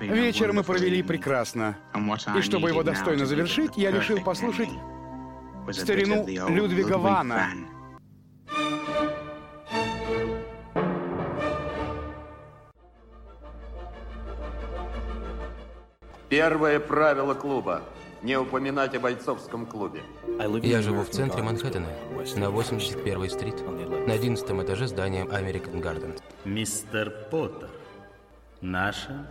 Вечер мы провели прекрасно. И чтобы его достойно завершить, я решил послушать старину Людвига Вана. Первое правило клуба – не упоминать о бойцовском клубе. Я живу в центре Манхэттена, на 81-й стрит, на 11 этаже здания American Garden. Мистер Поттер, наша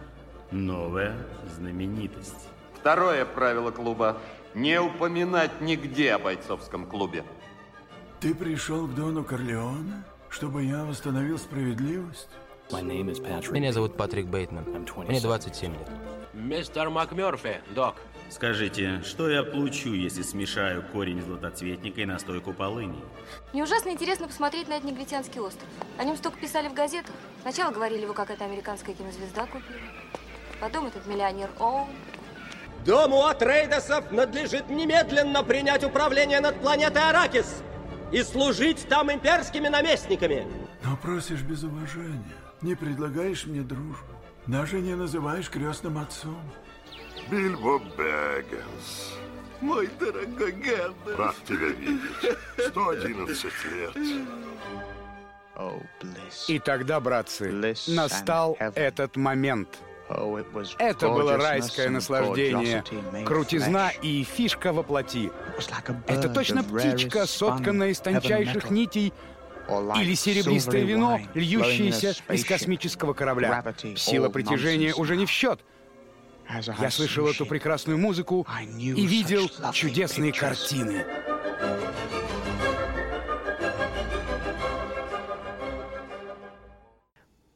новая знаменитость. Второе правило клуба – не упоминать нигде о бойцовском клубе. Ты пришел к Дону Корлеоне, чтобы я восстановил справедливость? Меня зовут Патрик Бейтман. Мне 27 лет. Мистер МакМёрфи, док. Скажите, что я получу, если смешаю корень златоцветника и настойку полыни? Мне ужасно интересно посмотреть на этот негритянский остров. О нем столько писали в газетах. Сначала говорили его какая-то американская кинозвезда купила. Потом этот миллионер Оу. Дому Атрейдесов надлежит немедленно принять управление над планетой Аракис и служить там имперскими наместниками. Но просишь без уважения. Не предлагаешь мне дружбу. Даже не называешь крестным отцом. Бильбо Бэггинс. Мой дорогой Генри. Рад тебя видеть. 111 лет. И тогда, братцы, настал этот момент. Это было райское наслаждение, крутизна и фишка воплоти. Это точно птичка, сотканная из тончайших нитей, или серебристое вино, льющееся из космического корабля. Сила притяжения уже не в счет. Я слышал эту прекрасную музыку и видел чудесные картины.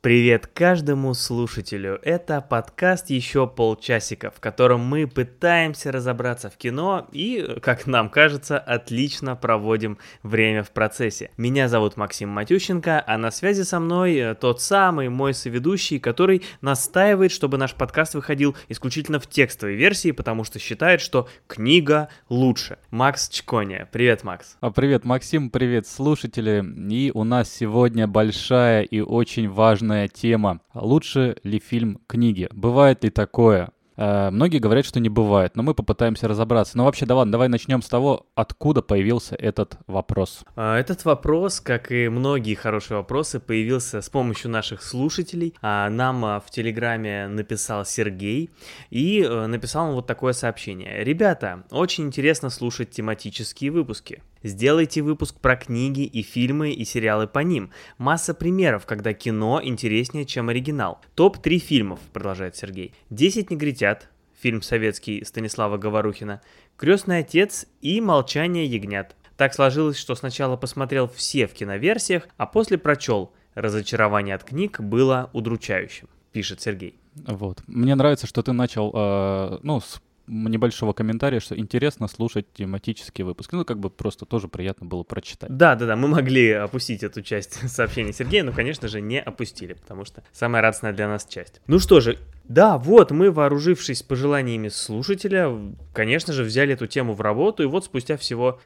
Привет каждому слушателю. Это подкаст «Еще полчасика», в котором мы пытаемся разобраться в кино и, как нам кажется, отлично проводим время в процессе. Меня зовут Максим Матющенко, а на связи со мной э, тот самый мой соведущий, который настаивает, чтобы наш подкаст выходил исключительно в текстовой версии, потому что считает, что книга лучше. Макс Чконя. Привет, Макс. А привет, Максим, привет, слушатели. И у нас сегодня большая и очень важная тема. Лучше ли фильм книги? Бывает ли такое? Э, многие говорят, что не бывает, но мы попытаемся разобраться. Но вообще, да ладно, давай начнем с того, откуда появился этот вопрос. А, этот вопрос, как и многие хорошие вопросы, появился с помощью наших слушателей. А, нам а, в Телеграме написал Сергей и э, написал он вот такое сообщение. Ребята, очень интересно слушать тематические выпуски. Сделайте выпуск про книги и фильмы и сериалы по ним. Масса примеров, когда кино интереснее, чем оригинал. Топ-3 фильмов, продолжает Сергей. «Десять негритят», фильм советский Станислава Говорухина, «Крестный отец» и «Молчание ягнят». Так сложилось, что сначала посмотрел все в киноверсиях, а после прочел. Разочарование от книг было удручающим, пишет Сергей. Вот. Мне нравится, что ты начал, э, ну, с небольшого комментария, что интересно слушать тематический выпуск. Ну, как бы просто тоже приятно было прочитать. Да, да, да, мы могли опустить эту часть сообщения Сергея, но, конечно же, не опустили, потому что самая радостная для нас часть. Ну что же, да, вот мы, вооружившись пожеланиями слушателя, конечно же, взяли эту тему в работу, и вот спустя всего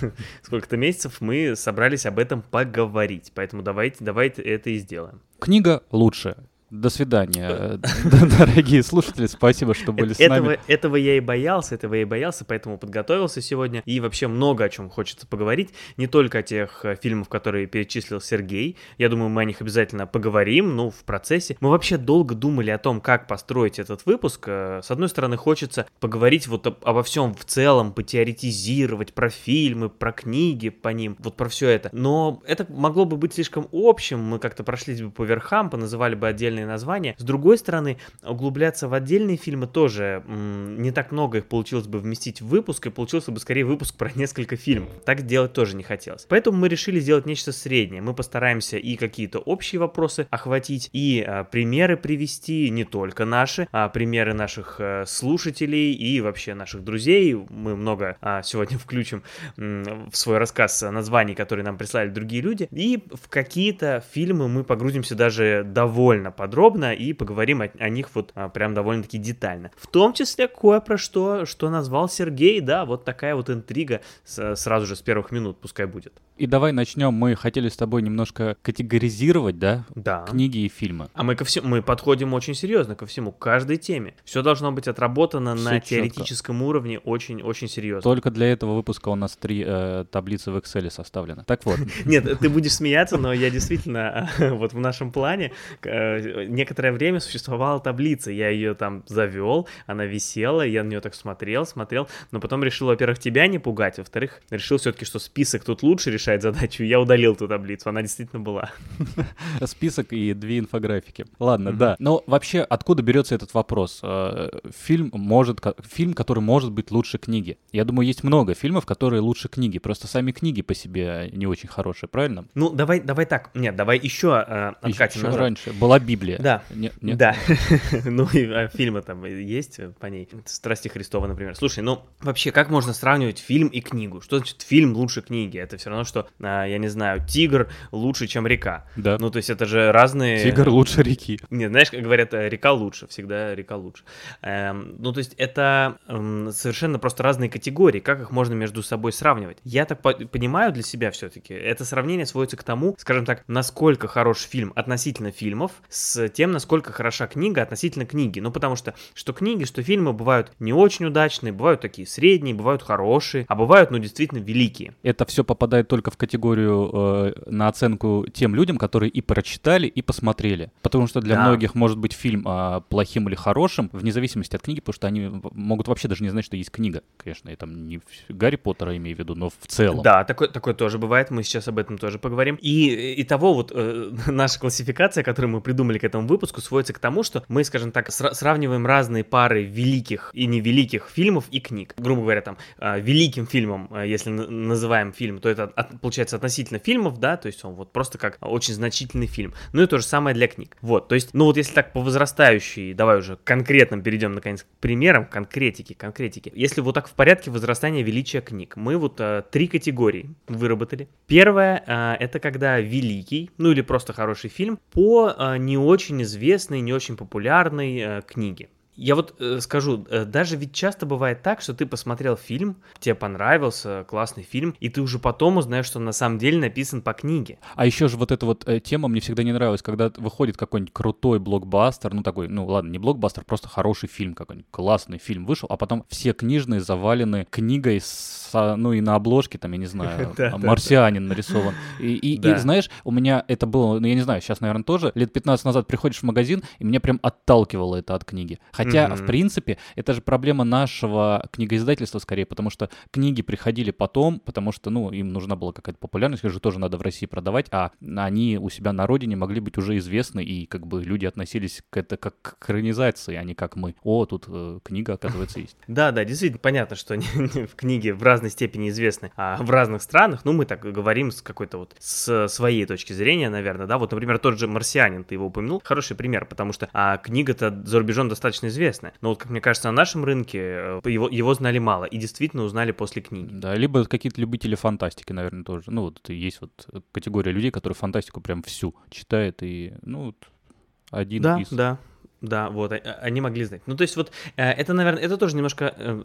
сколько-то месяцев мы собрались об этом поговорить. Поэтому давайте, давайте это и сделаем. Книга лучше. До свидания, дорогие слушатели. Спасибо, что были с нами. Этого я и боялся, этого я и боялся, поэтому подготовился сегодня. И вообще много о чем хочется поговорить. Не только о тех э, фильмах, которые перечислил Сергей. Я думаю, мы о них обязательно поговорим, ну, в процессе. Мы вообще долго думали о том, как построить этот выпуск. Э, с одной стороны, хочется поговорить вот обо всем в целом, потеоретизировать про фильмы, про книги по ним, вот про все это. Но это могло бы быть слишком общим. Мы как-то прошлись бы по верхам, поназывали бы отдельные отдельные названия. С другой стороны, углубляться в отдельные фильмы тоже не так много их получилось бы вместить в выпуск, и получился бы скорее выпуск про несколько фильмов. Так делать тоже не хотелось. Поэтому мы решили сделать нечто среднее. Мы постараемся и какие-то общие вопросы охватить, и а, примеры привести, не только наши, а примеры наших а, слушателей и вообще наших друзей. Мы много а, сегодня включим м- в свой рассказ названий, которые нам прислали другие люди. И в какие-то фильмы мы погрузимся даже довольно подробно подробно и поговорим о, о них вот а, прям довольно-таки детально. В том числе кое про что, что назвал Сергей, да, вот такая вот интрига с, сразу же с первых минут, пускай будет. И давай начнем. Мы хотели с тобой немножко категоризировать, да? Да. Книги и фильмы. А мы ко всему, мы подходим очень серьезно ко всему, к каждой теме. Все должно быть отработано Все на четко. теоретическом уровне очень-очень серьезно. Только для этого выпуска у нас три э, таблицы в Excel составлены. Так вот. Нет, ты будешь смеяться, но я действительно вот в нашем плане э, некоторое время существовала таблица. Я ее там завел, она висела, я на нее так смотрел, смотрел, но потом решил, во-первых, тебя не пугать, во-вторых, решил все-таки, что список тут лучше решает задачу, я удалил эту таблицу, она действительно была. Список и две инфографики. Ладно, mm-hmm. да. Но вообще, откуда берется этот вопрос? Э, фильм может, фильм, который может быть лучше книги. Я думаю, есть много фильмов, которые лучше книги. Просто сами книги по себе не очень хорошие, правильно? Ну, давай, давай так. Нет, давай еще э, откатим еще назад. раньше. Была Библия. Да. Нет, нет? Да. ну и а, фильмы там есть по ней. Страсти Христова, например. Слушай, ну вообще, как можно сравнивать фильм и книгу? Что значит фильм лучше книги? Это все равно, что, а, я не знаю, тигр лучше, чем река. Да. Ну, то есть это же разные... Тигр лучше реки. Нет, знаешь, как говорят, э, река лучше, всегда река лучше. Эм, ну, то есть это эм, совершенно просто разные категории, как их можно между собой сравнивать. Я так по- понимаю для себя все-таки, это сравнение сводится к тому, скажем так, насколько хорош фильм относительно фильмов, с тем, насколько хороша книга относительно книги. Ну, потому что что книги, что фильмы бывают не очень удачные, бывают такие средние, бывают хорошие, а бывают, ну, действительно великие. Это все попадает только в категорию э, на оценку тем людям, которые и прочитали, и посмотрели. Потому что для да. многих может быть фильм э, плохим или хорошим, вне зависимости от книги, потому что они могут вообще даже не знать, что есть книга. Конечно, я там не Гарри Поттера имею в виду, но в целом. Да, такое, такое тоже бывает, мы сейчас об этом тоже поговорим. И, и того вот э, наша классификация, которую мы придумали этому выпуску, сводится к тому, что мы, скажем так, сра- сравниваем разные пары великих и невеликих фильмов и книг. Грубо говоря, там, э, великим фильмом, э, если называем фильм, то это от, получается относительно фильмов, да, то есть он вот просто как очень значительный фильм. Ну и то же самое для книг. Вот, то есть, ну вот если так по возрастающей, давай уже конкретно перейдем наконец к примерам, конкретики, конкретики. Если вот так в порядке возрастания величия книг, мы вот э, три категории выработали. Первое, э, это когда великий, ну или просто хороший фильм по э, не очень известной, не очень популярной э, книге. Я вот э, скажу, э, даже ведь часто бывает так, что ты посмотрел фильм, тебе понравился, классный фильм, и ты уже потом узнаешь, что он на самом деле написан по книге. А еще же вот эта вот э, тема мне всегда не нравилась, когда выходит какой-нибудь крутой блокбастер, ну такой, ну ладно, не блокбастер, просто хороший фильм какой-нибудь, классный фильм вышел, а потом все книжные завалены книгой с, ну и на обложке, там, я не знаю, марсианин нарисован. И знаешь, у меня это было, ну я не знаю, сейчас, наверное, тоже, лет 15 назад приходишь в магазин, и меня прям отталкивало это от книги. Хотя, в принципе, это же проблема нашего книгоиздательства скорее, потому что книги приходили потом, потому что, ну, им нужна была какая-то популярность, их же тоже надо в России продавать, а они у себя на родине могли быть уже известны, и как бы люди относились к это как к экранизации, а не как мы. О, тут э, книга, оказывается, есть. Да, да, действительно, понятно, что в книге в разной степени известны, а в разных странах, ну, мы так говорим с какой-то вот, с своей точки зрения, наверное, да, вот, например, тот же «Марсианин», ты его упомянул, хороший пример, потому что а, книга-то за рубежом достаточно известная. Но вот, как мне кажется, на нашем рынке э, его, его знали мало и действительно узнали после книги. Да, либо какие-то любители фантастики, наверное, тоже. Ну, вот есть вот категория людей, которые фантастику прям всю читают и, ну, вот один да, из... Да, да, вот, а, они могли знать. Ну, то есть вот э, это, наверное, это тоже немножко э,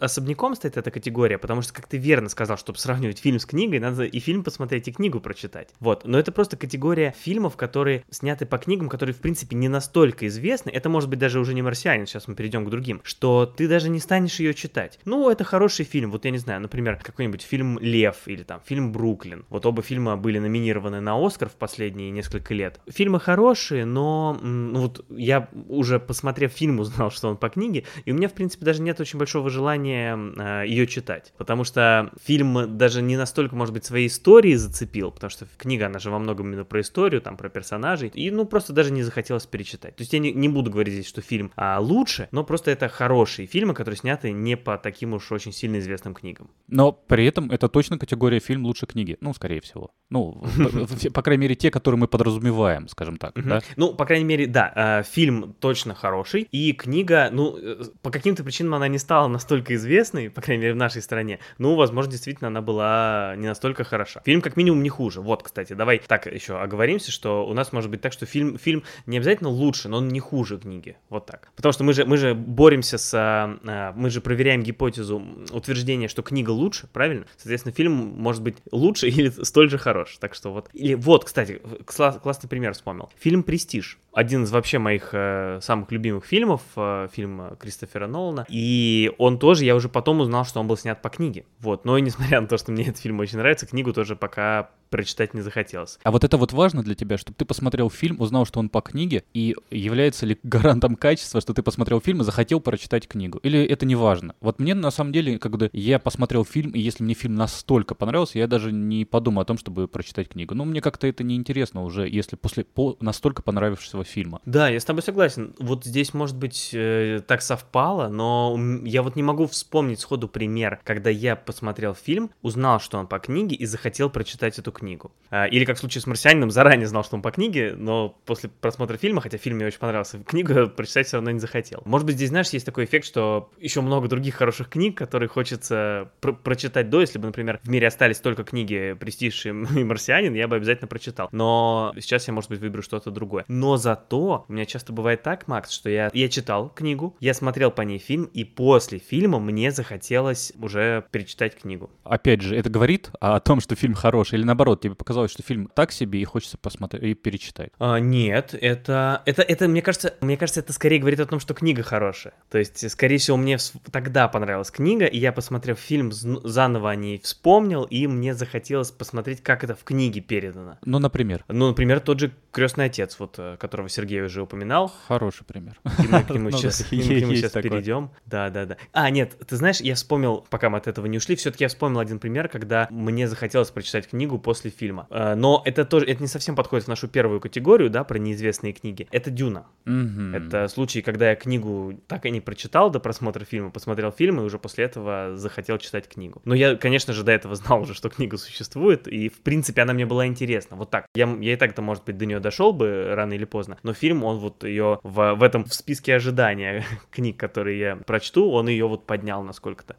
особняком стоит эта категория, потому что, как ты верно сказал, чтобы сравнивать фильм с книгой, надо и фильм посмотреть, и книгу прочитать. Вот, но это просто категория фильмов, которые сняты по книгам, которые, в принципе, не настолько известны. Это может быть даже уже не «Марсианин», сейчас мы перейдем к другим, что ты даже не станешь ее читать. Ну, это хороший фильм, вот я не знаю, например, какой-нибудь фильм «Лев» или там фильм «Бруклин». Вот оба фильма были номинированы на «Оскар» в последние несколько лет. Фильмы хорошие, но ну, вот я я уже посмотрев фильм узнал, что он по книге, и у меня, в принципе, даже нет очень большого желания э, ее читать, потому что фильм даже не настолько, может быть, своей историей зацепил, потому что книга, она же во многом именно про историю, там, про персонажей, и, ну, просто даже не захотелось перечитать. То есть я не, не буду говорить здесь, что фильм а, лучше, но просто это хорошие фильмы, которые сняты не по таким уж очень сильно известным книгам. Но при этом это точно категория фильм лучше книги, ну, скорее всего. Ну, по крайней мере, те, которые мы подразумеваем, скажем так, да? Ну, по крайней мере, да, фильм фильм точно хороший, и книга, ну, э, по каким-то причинам она не стала настолько известной, по крайней мере, в нашей стране. Ну, возможно, действительно, она была не настолько хороша. Фильм, как минимум, не хуже. Вот, кстати, давай так еще оговоримся, что у нас может быть так, что фильм, фильм не обязательно лучше, но он не хуже книги. Вот так. Потому что мы же, мы же боремся с... А, мы же проверяем гипотезу утверждения, что книга лучше, правильно? Соответственно, фильм может быть лучше или столь же хорош. Так что вот. Или вот, кстати, классный пример вспомнил. Фильм «Престиж». Один из вообще моих э, самых любимых фильмов, э, фильм Кристофера Нолана. И он тоже, я уже потом узнал, что он был снят по книге. Вот. Но и несмотря на то, что мне этот фильм очень нравится, книгу тоже пока прочитать не захотелось. А вот это вот важно для тебя, чтобы ты посмотрел фильм, узнал, что он по книге, и является ли гарантом качества, что ты посмотрел фильм и захотел прочитать книгу? Или это не важно? Вот мне на самом деле, когда я посмотрел фильм, и если мне фильм настолько понравился, я даже не подумал о том, чтобы прочитать книгу. Ну, мне как-то это неинтересно уже, если после по, настолько понравившегося фильма. Да, я с тобой согласен. Вот здесь, может быть, э, так совпало, но я вот не могу вспомнить сходу пример, когда я посмотрел фильм, узнал, что он по книге, и захотел прочитать эту книгу. А, или как в случае с «Марсианином», заранее знал, что он по книге, но после просмотра фильма, хотя фильм мне очень понравился, книгу прочитать все равно не захотел. Может быть, здесь, знаешь, есть такой эффект, что еще много других хороших книг, которые хочется пр прочитать до, если бы, например, в мире остались только книги «Престиж» и «Марсианин», я бы обязательно прочитал. Но сейчас я, может быть, выберу что-то другое. Но зато у меня часто бывает так, Макс, что я, я читал книгу, я смотрел по ней фильм, и после фильма мне захотелось уже перечитать книгу. Опять же, это говорит о том, что фильм хороший, или наоборот, тебе показалось, что фильм так себе и хочется посмотреть и перечитать? А, нет, это, это, это, мне кажется, мне кажется, это скорее говорит о том, что книга хорошая. То есть, скорее всего, мне тогда понравилась книга, и я, посмотрев фильм, заново о ней вспомнил, и мне захотелось посмотреть, как это в книге передано. Ну, например? Ну, например, тот же «Крестный отец», вот, э, которого Сергей уже упоминал. Хороший пример. И мы к нему ну сейчас, сейчас перейдем. Да, да, да. А, нет, ты знаешь, я вспомнил, пока мы от этого не ушли, все-таки я вспомнил один пример, когда мне захотелось прочитать книгу после фильма. Э, но это тоже, это не совсем подходит в нашу первую категорию, да, про неизвестные книги. Это Дюна. Mm-hmm. Это случай, когда я книгу так и не прочитал до просмотра фильма, посмотрел фильм и уже после этого захотел читать книгу. Но я, конечно же, до этого знал уже, что книга существует, и, в принципе, она мне была интересна. Вот так. Я, я и так-то, может быть, до нее дошел бы рано или поздно, но фильм, он вот ее в, в этом в списке ожидания книг, которые я прочту, он ее вот поднял насколько-то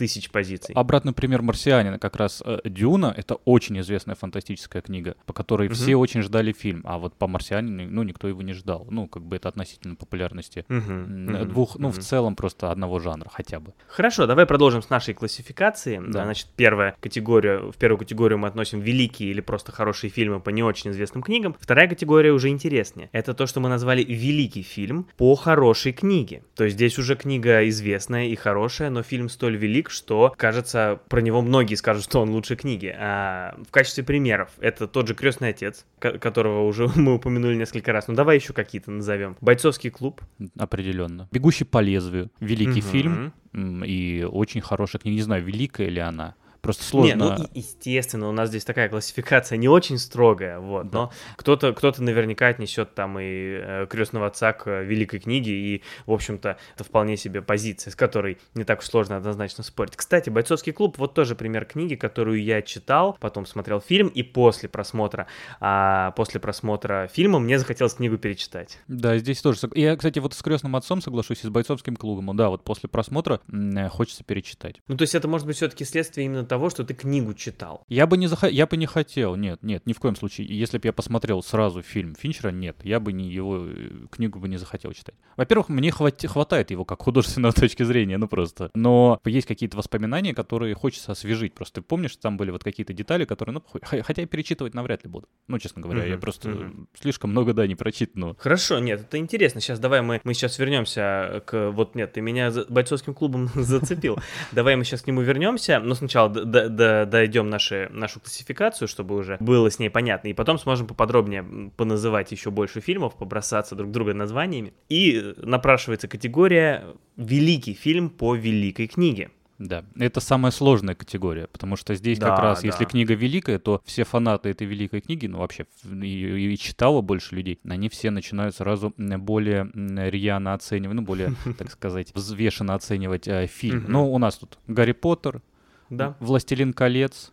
тысяч позиций. Обратный пример «Марсианина» как раз э, «Дюна» — это очень известная фантастическая книга, по которой угу. все очень ждали фильм, а вот по «Марсианину» ну, никто его не ждал. Ну, как бы это относительно популярности угу. двух, ну, угу. в целом просто одного жанра хотя бы. Хорошо, давай продолжим с нашей классификации. Да. Значит, первая категория, в первую категорию мы относим великие или просто хорошие фильмы по не очень известным книгам. Вторая категория уже интереснее. Это то, что мы назвали великий фильм по хорошей книге. То есть здесь уже книга известная и хорошая, но фильм столь велик, что, кажется, про него многие скажут, что он лучше книги. А в качестве примеров это тот же Крестный отец, которого уже мы упомянули несколько раз. Ну давай еще какие-то назовем. Бойцовский клуб. Определенно. Бегущий по лезвию. Великий угу. фильм и очень хорошая книга. Не знаю, великая ли она. Просто сложно. Не, ну, естественно, у нас здесь такая классификация не очень строгая, вот, да. но кто-то кто наверняка отнесет там и э, крестного отца к э, великой книге, и, в общем-то, это вполне себе позиция, с которой не так уж сложно однозначно спорить. Кстати, «Бойцовский клуб» — вот тоже пример книги, которую я читал, потом смотрел фильм, и после просмотра, а после просмотра фильма мне захотелось книгу перечитать. Да, здесь тоже. Я, кстати, вот с крестным отцом соглашусь, и с бойцовским клубом. Да, вот после просмотра э, хочется перечитать. Ну, то есть это может быть все-таки следствие именно того, что ты книгу читал. Я бы не зах... я бы не хотел, нет, нет, ни в коем случае. Если бы я посмотрел сразу фильм Финчера, нет, я бы не его э, книгу бы не захотел читать. Во-первых, мне хват... хватает его как художественной точки зрения, ну просто. Но есть какие-то воспоминания, которые хочется освежить. Просто ты помнишь, там были вот какие-то детали, которые, ну, хотя я перечитывать навряд ли буду. Ну, честно говоря, uh-huh, я просто uh-huh. слишком много, да, не прочитано. Хорошо, нет, это интересно. Сейчас давай мы, мы сейчас вернемся к... Вот нет, ты меня за... бойцовским клубом зацепил. Давай мы сейчас к нему вернемся. Но сначала дойдем наши, нашу классификацию, чтобы уже было с ней понятно, и потом сможем поподробнее поназывать еще больше фильмов, побросаться друг друга названиями. И напрашивается категория «Великий фильм по великой книге». Да, это самая сложная категория, потому что здесь да, как раз, да. если книга великая, то все фанаты этой великой книги, ну вообще и, и читало больше людей, они все начинают сразу более рьяно оценивать, ну более, так сказать, взвешенно оценивать э, фильм. Ну, у нас тут Гарри Поттер, да. «Властелин колец»,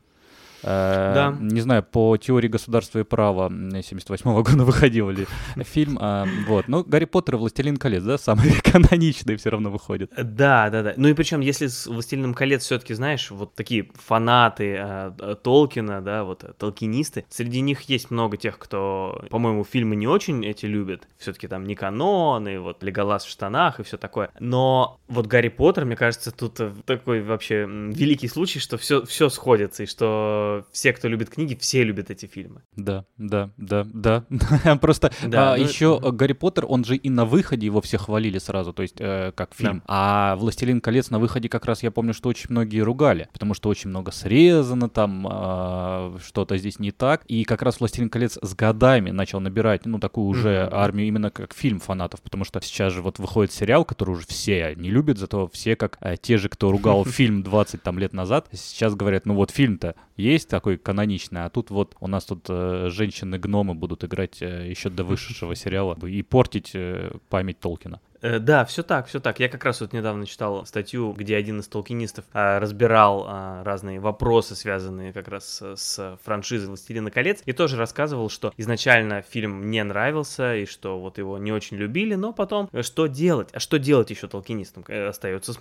да. Не знаю, по теории государства и права 78 -го года выходил ли фильм. Э, вот. Но Гарри Поттер и Властелин колец, да, самые каноничные все равно выходят. Да, да, да. Ну и причем, если с Властелином колец все-таки, знаешь, вот такие фанаты э, Толкина, да, вот э, толкинисты, среди них есть много тех, кто, по-моему, фильмы не очень эти любят. Все-таки там не канон, и вот Леголас в штанах и все такое. Но вот Гарри Поттер, мне кажется, тут э, такой вообще великий случай, что все, все сходится, и что все, кто любит книги, все любят эти фильмы. Да, да, да, да. Просто да, а, ну... еще Гарри Поттер, он же и на выходе его все хвалили сразу, то есть э, как фильм. Да. А Властелин колец на выходе как раз я помню, что очень многие ругали, потому что очень много срезано, там э, что-то здесь не так. И как раз Властелин колец с годами начал набирать, ну, такую уже mm-hmm. армию именно как фильм фанатов, потому что сейчас же вот выходит сериал, который уже все не любят, зато все как э, те же, кто ругал фильм 20 там лет назад, сейчас говорят, ну вот фильм-то есть такой каноничный, а тут вот у нас тут э, женщины-гномы будут играть э, еще до вышедшего сериала и портить э, память Толкина. Э, да, все так, все так. Я как раз вот недавно читал статью, где один из толкинистов а, разбирал а, разные вопросы, связанные как раз с, с франшизой «Властелина колец», и тоже рассказывал, что изначально фильм не нравился, и что вот его не очень любили, но потом э, что делать? А что делать еще толкинистам? Э, остается,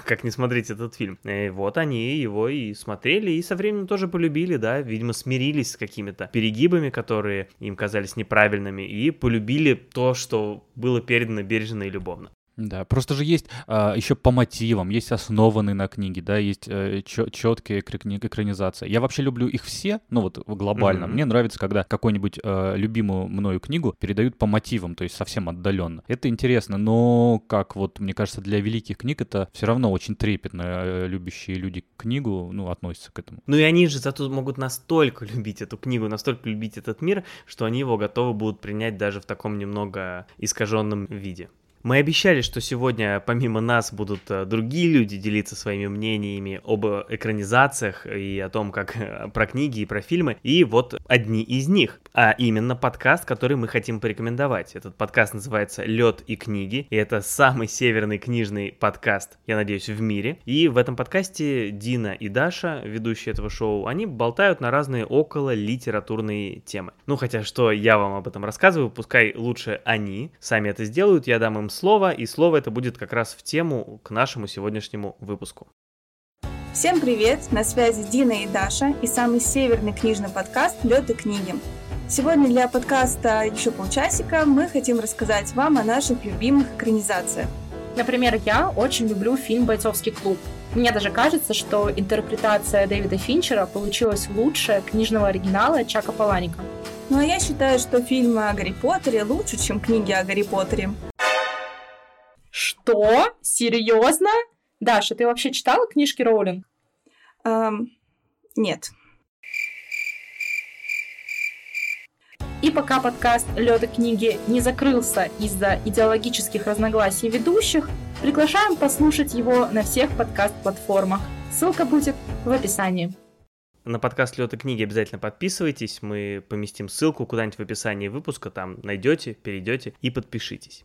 как не смотреть этот фильм. И вот они его и смотрели, и со временем тоже полюбили, да, видимо, смирились с какими-то перегибами, которые им казались неправильными, и полюбили то, что было передано бережно и любовно. Да, просто же есть а, еще по мотивам, есть основанные на книге, да, есть э, четкие экранизации. Я вообще люблю их все, ну вот глобально. Mm-hmm. Мне нравится, когда какую-нибудь э, любимую мною книгу передают по мотивам, то есть совсем отдаленно. Это интересно, но как вот мне кажется для великих книг это все равно очень трепетно э, любящие люди книгу, ну относятся к этому. Ну и они же зато могут настолько любить эту книгу, настолько любить этот мир, что они его готовы будут принять даже в таком немного искаженном виде. Мы обещали, что сегодня помимо нас будут э, другие люди делиться своими мнениями об экранизациях и о том, как э, про книги и про фильмы. И вот одни из них, а именно подкаст, который мы хотим порекомендовать. Этот подкаст называется «Лед и книги», и это самый северный книжный подкаст, я надеюсь, в мире. И в этом подкасте Дина и Даша, ведущие этого шоу, они болтают на разные около литературные темы. Ну, хотя что я вам об этом рассказываю, пускай лучше они сами это сделают, я дам им слово, и слово это будет как раз в тему к нашему сегодняшнему выпуску. Всем привет! На связи Дина и Даша и самый северный книжный подкаст «Лед и книги». Сегодня для подкаста «Еще полчасика» мы хотим рассказать вам о наших любимых экранизациях. Например, я очень люблю фильм «Бойцовский клуб». Мне даже кажется, что интерпретация Дэвида Финчера получилась лучше книжного оригинала Чака Паланика. Ну а я считаю, что фильмы о Гарри Поттере лучше, чем книги о Гарри Поттере. Что? Серьезно? Даша, ты вообще читала книжки Роулинг? Эм, нет. И пока подкаст «Лёда книги» не закрылся из-за идеологических разногласий ведущих, приглашаем послушать его на всех подкаст-платформах. Ссылка будет в описании. На подкаст Лёта книги обязательно подписывайтесь. Мы поместим ссылку куда-нибудь в описании выпуска. Там найдете, перейдете и подпишитесь.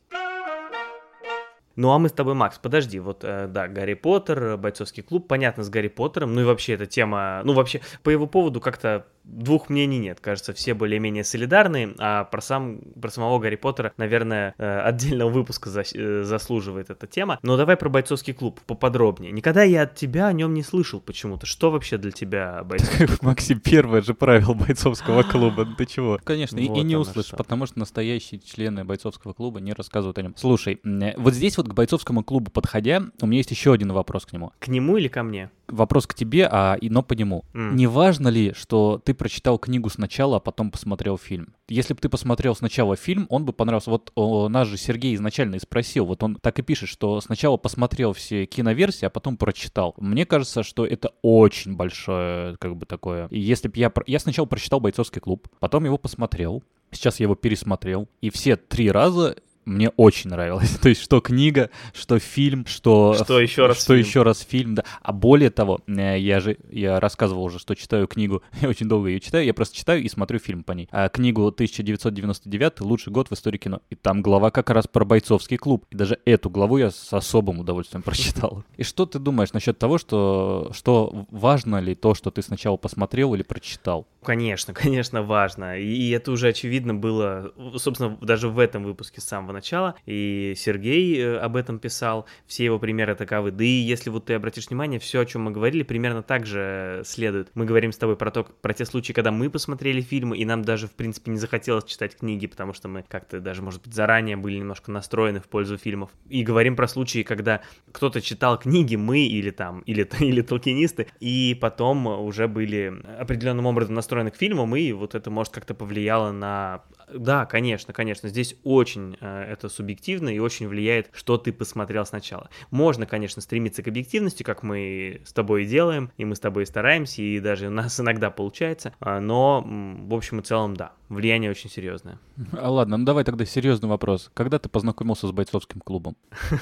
Ну а мы с тобой, Макс, подожди, вот, э, да, Гарри Поттер, бойцовский клуб, понятно, с Гарри Поттером, ну и вообще эта тема, ну вообще по его поводу как-то двух мнений нет. Кажется, все более-менее солидарны, а про, сам, про самого Гарри Поттера, наверное, э, отдельного выпуска за, э, заслуживает эта тема. Но давай про бойцовский клуб поподробнее. Никогда я от тебя о нем не слышал почему-то. Что вообще для тебя бойцовский клуб? Максим, первое же правило бойцовского клуба. Ты чего? Конечно, и не услышишь, потому что настоящие члены бойцовского клуба не рассказывают о нем. Слушай, вот здесь вот к бойцовскому клубу подходя, у меня есть еще один вопрос к нему. К нему или ко мне? Вопрос к тебе, а но по нему. Не важно ли, что ты прочитал книгу сначала, а потом посмотрел фильм. Если бы ты посмотрел сначала фильм, он бы понравился. Вот о, нас же Сергей изначально и спросил, вот он так и пишет, что сначала посмотрел все киноверсии, а потом прочитал. Мне кажется, что это очень большое, как бы такое. И если бы я... Я сначала прочитал «Бойцовский клуб», потом его посмотрел, сейчас я его пересмотрел, и все три раза мне очень нравилось. То есть, что книга, что фильм, что... Что еще раз Что фильм. еще раз фильм, да. А более того, э, я же, я рассказывал уже, что читаю книгу, я очень долго ее читаю, я просто читаю и смотрю фильм по ней. А книгу 1999 «Лучший год в истории кино». И там глава как раз про бойцовский клуб. И даже эту главу я с особым удовольствием прочитал. И что ты думаешь насчет того, что, что важно ли то, что ты сначала посмотрел или прочитал? Конечно, конечно, важно. И это уже очевидно было, собственно, даже в этом выпуске с самого начала. И Сергей э, об этом писал, все его примеры таковы. Да и если вот ты обратишь внимание, все, о чем мы говорили, примерно так же следует. Мы говорим с тобой про, то, про те случаи, когда мы посмотрели фильмы, и нам даже, в принципе, не захотелось читать книги, потому что мы как-то даже, может быть, заранее были немножко настроены в пользу фильмов. И говорим про случаи, когда кто-то читал книги, мы или там, или, или толкинисты, и потом уже были определенным образом настроены к фильмам, и вот это, может, как-то повлияло на да, конечно, конечно. Здесь очень э, это субъективно и очень влияет, что ты посмотрел сначала. Можно, конечно, стремиться к объективности, как мы с тобой и делаем, и мы с тобой стараемся, и даже у нас иногда получается, э, но в общем и целом, да, влияние очень серьезное. А ладно, ну давай тогда серьезный вопрос. Когда ты познакомился с бойцовским клубом?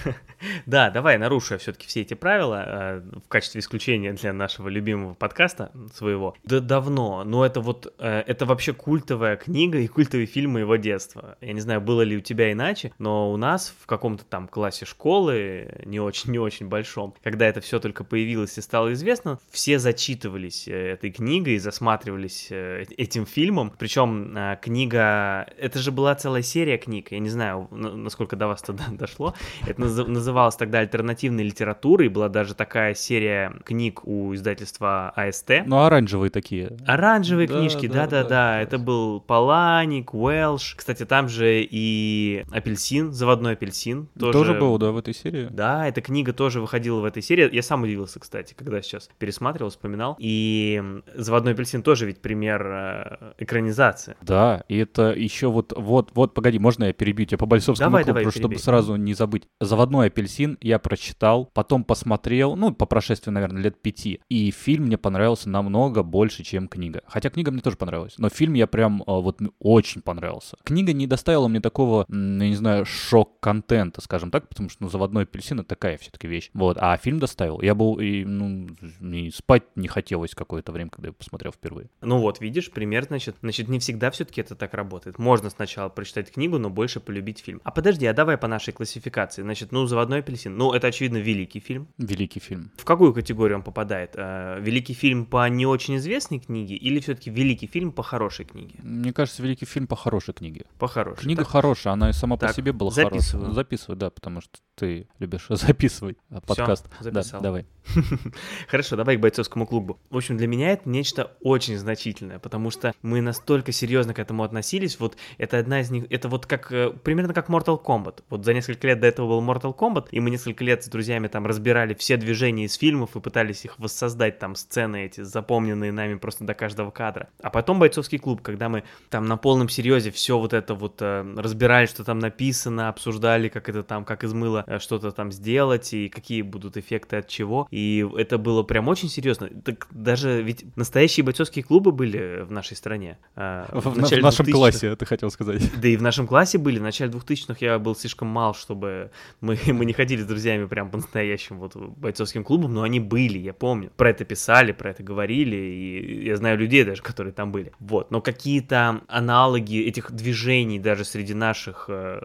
Да, давай нарушу все-таки все эти правила э, в качестве исключения для нашего любимого подкаста своего. Да давно, но это вот, э, это вообще культовая книга и культовый фильм фильм моего детства. Я не знаю, было ли у тебя иначе, но у нас в каком-то там классе школы, не очень, не очень большом, когда это все только появилось и стало известно, все зачитывались э, этой книгой, и засматривались э, этим фильмом. Причем э, книга, это же была целая серия книг, я не знаю, насколько до вас туда дошло. Это называлось тогда альтернативной литературой, была даже такая серия книг у издательства АСТ. Ну, оранжевые такие. Оранжевые да, книжки, да-да-да, это был Паланик, Уэлш. Кстати, там же и апельсин, заводной апельсин. Тоже, тоже был, да, в этой серии? Да, эта книга тоже выходила в этой серии. Я сам удивился, кстати, когда сейчас пересматривал, вспоминал. И заводной апельсин тоже ведь пример э, экранизации. Да, и это еще вот, вот, вот, погоди, можно я перебью тебя по Бойцовскому давай, клубу, давай, чтобы перебей. сразу не забыть. Заводной апельсин я прочитал, потом посмотрел, ну, по прошествии, наверное, лет пяти. И фильм мне понравился намного больше, чем книга. Хотя книга мне тоже понравилась. Но фильм я прям э, вот очень понравился понравился. Книга не доставила мне такого, я не знаю, шок-контента, скажем так, потому что, ну, заводной апельсин — это такая все-таки вещь. Вот, а фильм доставил. Я был, и, ну, не спать не хотелось какое-то время, когда я посмотрел впервые. Ну вот, видишь, пример, значит, значит, не всегда все-таки это так работает. Можно сначала прочитать книгу, но больше полюбить фильм. А подожди, а давай по нашей классификации. Значит, ну, заводной апельсин. Ну, это, очевидно, великий фильм. Великий фильм. В какую категорию он попадает? Э, великий фильм по не очень известной книге или все-таки великий фильм по хорошей книге? Мне кажется, великий фильм по хорошей книге. По хорошей. Книга так? хорошая, она и сама так, по себе была записываю. хорошая. Записывай, да, потому что ты любишь записывать подкаст. Всё, записал. Да, давай. Хорошо, давай к бойцовскому клубу. В общем, для меня это нечто очень значительное, потому что мы настолько серьезно к этому относились. Вот это одна из них, это вот как э, примерно как Mortal Kombat. Вот за несколько лет до этого был Mortal Kombat, и мы несколько лет с друзьями там разбирали все движения из фильмов и пытались их воссоздать, там сцены эти, запомненные нами просто до каждого кадра. А потом бойцовский клуб, когда мы там на полном серьезе все вот это вот э, разбирали, что там написано, обсуждали, как это там, как из мыла э, что-то там сделать и какие будут эффекты от чего. И это было прям очень серьезно. Так даже ведь настоящие бойцовские клубы были в нашей стране. Э, в, в, в нашем классе, ты хотел сказать. Да и в нашем классе были. В начале 2000-х я был слишком мал, чтобы мы, мы не ходили с друзьями прям по-настоящим вот бойцовским клубам, но они были, я помню. Про это писали, про это говорили, и я знаю людей даже, которые там были. Вот. Но какие-то аналоги этих движений даже среди наших э,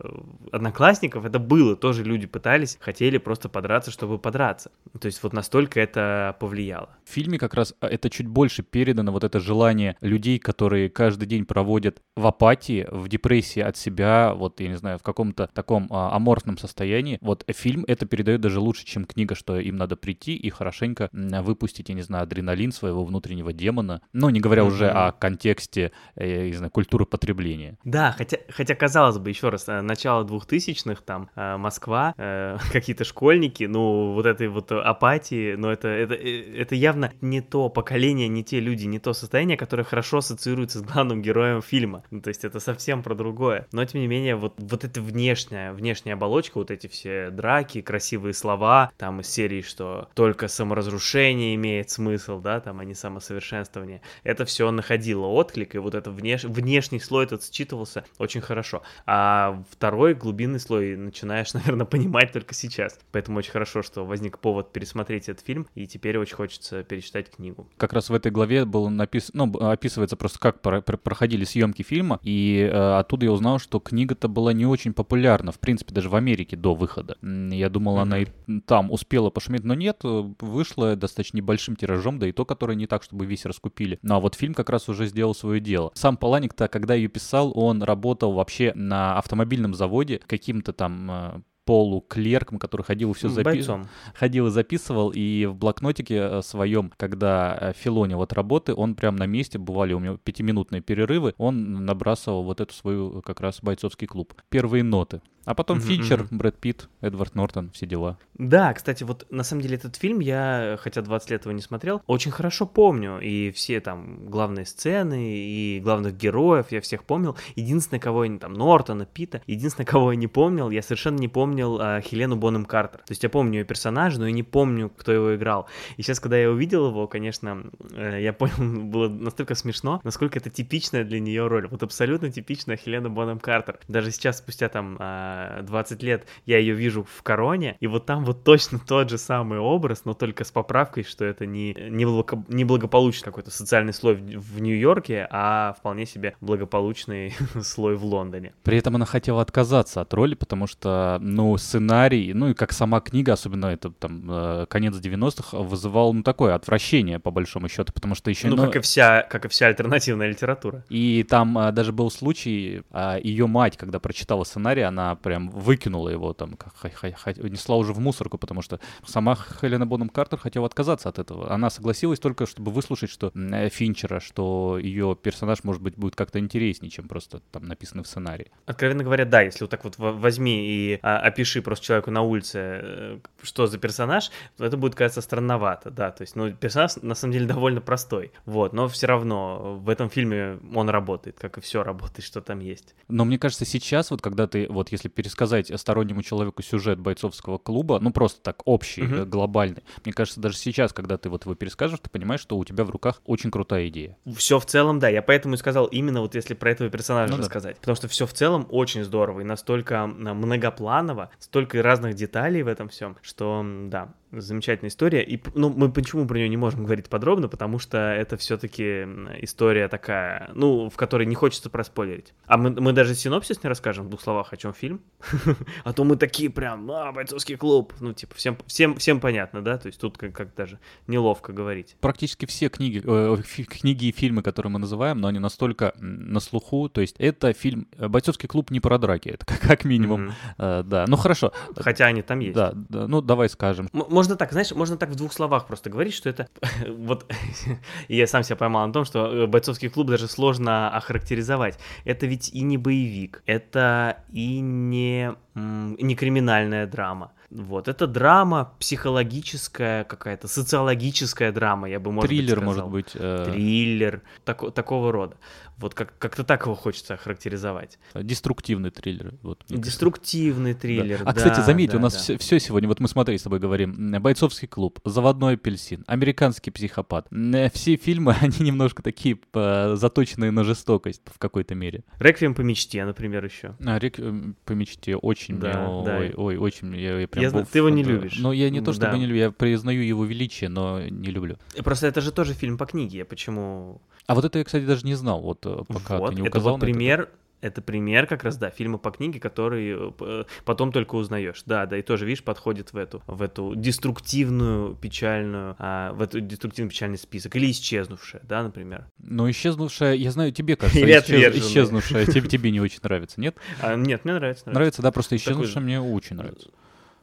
одноклассников, это было. Тоже люди пытались, хотели просто подраться, чтобы подраться. То есть вот настолько это повлияло. В фильме как раз а, это чуть больше передано, вот это желание людей, которые каждый день проводят в апатии, в депрессии от себя, вот, я не знаю, в каком-то таком а, аморфном состоянии. Вот фильм это передает даже лучше, чем книга, что им надо прийти и хорошенько выпустить, я не знаю, адреналин своего внутреннего демона. Ну, не говоря mm-hmm. уже о контексте, э, я не знаю, культуры потребления. Да, хотя, хотя казалось бы, еще раз, э, начало двухтысячных, там, э, Москва, какие-то школьники, ну, вот этой вот апатии, но это, это, это явно не то поколение, не те люди, не то состояние, которое хорошо ассоциируется с главным героем фильма. Ну, то есть это совсем про другое. Но, тем не менее, вот, вот эта внешняя, внешняя оболочка, вот эти все драки, красивые слова, там из серии, что только саморазрушение имеет смысл, да, там, а не самосовершенствование, это все находило отклик, и вот это внеш... внешний слой этот считывался очень хорошо. А второй глубинный слой начинаешь, наверное, понимать только сейчас. Поэтому очень хорошо, что возник повод пересмотреть этот фильм, и теперь очень хочется перечитать книгу. Как раз в этой главе было написано, ну, описывается просто, как проходили съемки фильма, и э, оттуда я узнал, что книга-то была не очень популярна, в принципе, даже в Америке до выхода. Я думал, mm-hmm. она и там успела пошуметь, но нет, вышла достаточно небольшим тиражом, да и то, которое не так, чтобы весь раскупили. Ну а вот фильм как раз уже сделал свое дело. Сам Паланик-то, когда ее писал, он работал вообще на автомобильном заводе каким-то там э, полуклерком, который ходил и все записывал. Ходил и записывал, и в блокнотике э, своем, когда э, Филони вот работы, он прям на месте, бывали у меня пятиминутные перерывы, он набрасывал вот эту свою как раз бойцовский клуб. Первые ноты. А потом mm-hmm, Финчер. Брэд Питт, Эдвард Нортон, все дела. Да, кстати, вот на самом деле этот фильм я, хотя 20 лет его не смотрел, очень хорошо помню. И все там главные сцены, и главных героев я всех помнил. Единственное, кого я там, Нортона, Питта, единственное, кого я не помнил, я совершенно не помнил а, Хелену Бонем Картер. То есть я помню ее персонажа, но я не помню, кто его играл. И сейчас, когда я увидел его, конечно, э, я понял, было настолько смешно, насколько это типичная для нее роль. Вот абсолютно типичная Хелена Бонем Картер. Даже сейчас, спустя там а, 20 лет я ее вижу в Короне, и вот там вот точно тот же самый образ, но только с поправкой, что это не, не, благо, не благополучный какой-то социальный слой в, в Нью-Йорке, а вполне себе благополучный слой в Лондоне. При этом она хотела отказаться от роли, потому что, ну, сценарий, ну и как сама книга, особенно это там э, конец 90-х, вызывал, ну, такое отвращение, по большому счету, потому что еще... Ну, ну как, и вся, как и вся альтернативная литература. И там а, даже был случай, а, ее мать, когда прочитала сценарий, она прям выкинула его там, несла уже в мусорку, потому что сама Хелена Бонем Картер хотела отказаться от этого. Она согласилась только, чтобы выслушать, что э, Финчера, что ее персонаж, может быть, будет как-то интереснее, чем просто там написано в сценарии. Откровенно говоря, да, если вот так вот возьми и а, опиши просто человеку на улице, э, что за персонаж, то это будет казаться странновато, да, то есть, ну, персонаж на самом деле довольно простой, вот, но все равно в этом фильме он работает, как и все работает, что там есть. Но мне кажется, сейчас вот, когда ты, вот если пересказать стороннему человеку сюжет бойцовского клуба, ну просто так общий, uh-huh. глобальный. Мне кажется, даже сейчас, когда ты вот его перескажешь, ты понимаешь, что у тебя в руках очень крутая идея. Все в целом, да. Я поэтому и сказал именно вот если про этого персонажа ну, рассказать. Да. Потому что все в целом очень здорово и настолько многопланово, столько разных деталей в этом всем, что да, замечательная история. И, ну, мы почему про нее не можем говорить подробно, потому что это все-таки история такая, ну, в которой не хочется проспойлерить. А мы, мы даже синопсис не расскажем в двух словах, о чем фильм. а то мы такие прям, а, бойцовский клуб. Ну, типа, всем, всем, всем понятно, да? То есть тут как, как даже неловко говорить. Практически все книги, э, книги и фильмы, которые мы называем, но они настолько на слуху. То есть это фильм, э, бойцовский клуб не про драки, это как, как минимум. Mm-hmm. Э, да, ну хорошо. Хотя они там есть. Да, да ну давай скажем. М- можно так, знаешь, можно так в двух словах просто говорить, что это... вот я сам себя поймал на том, что э, бойцовский клуб даже сложно охарактеризовать. Это ведь и не боевик, это и не, не криминальная драма. Вот, это драма, психологическая какая-то, социологическая драма, я бы, может Триллер, быть, может быть. Э... Триллер, так, такого рода. Вот как- как-то так его хочется характеризовать. Деструктивный триллер. Вот, Деструктивный триллер, да. А, кстати, заметь, да, у нас да. все, все сегодня, вот мы смотри, с тобой говорим, «Бойцовский клуб», «Заводной апельсин», «Американский психопат». Все фильмы, они немножко такие заточенные на жестокость в какой-то мере. «Реквием по мечте», например, еще. А, «Реквием по мечте» очень да, мне, да. ой, ой, очень, я, я прям... Я знаю, ты его не любишь. Ну, я не то, чтобы да. не люблю, я признаю его величие, но не люблю. Просто это же тоже фильм по книге, почему... А вот это я, кстати, даже не знал, вот э, пока вот, ты не указал. Это вот пример, это. это пример как раз, да, фильма по книге, который э, потом только узнаешь. Да, да, и тоже, видишь, подходит в эту, в эту деструктивную, печальную, а, в эту деструктивный печальный список. Или исчезнувшая, да, например. Но исчезнувшая, я знаю, тебе кажется, Или исчез, исчезнувшая, тебе, тебе не очень нравится, нет? А, нет, мне нравится, нравится. Нравится, да, просто исчезнувшая Такой... мне очень нравится.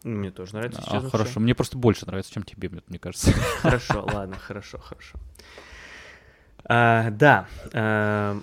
Мне тоже нравится. А, хорошо, мне просто больше нравится, чем тебе, мне кажется. Хорошо, ладно, хорошо, хорошо. А, да. А...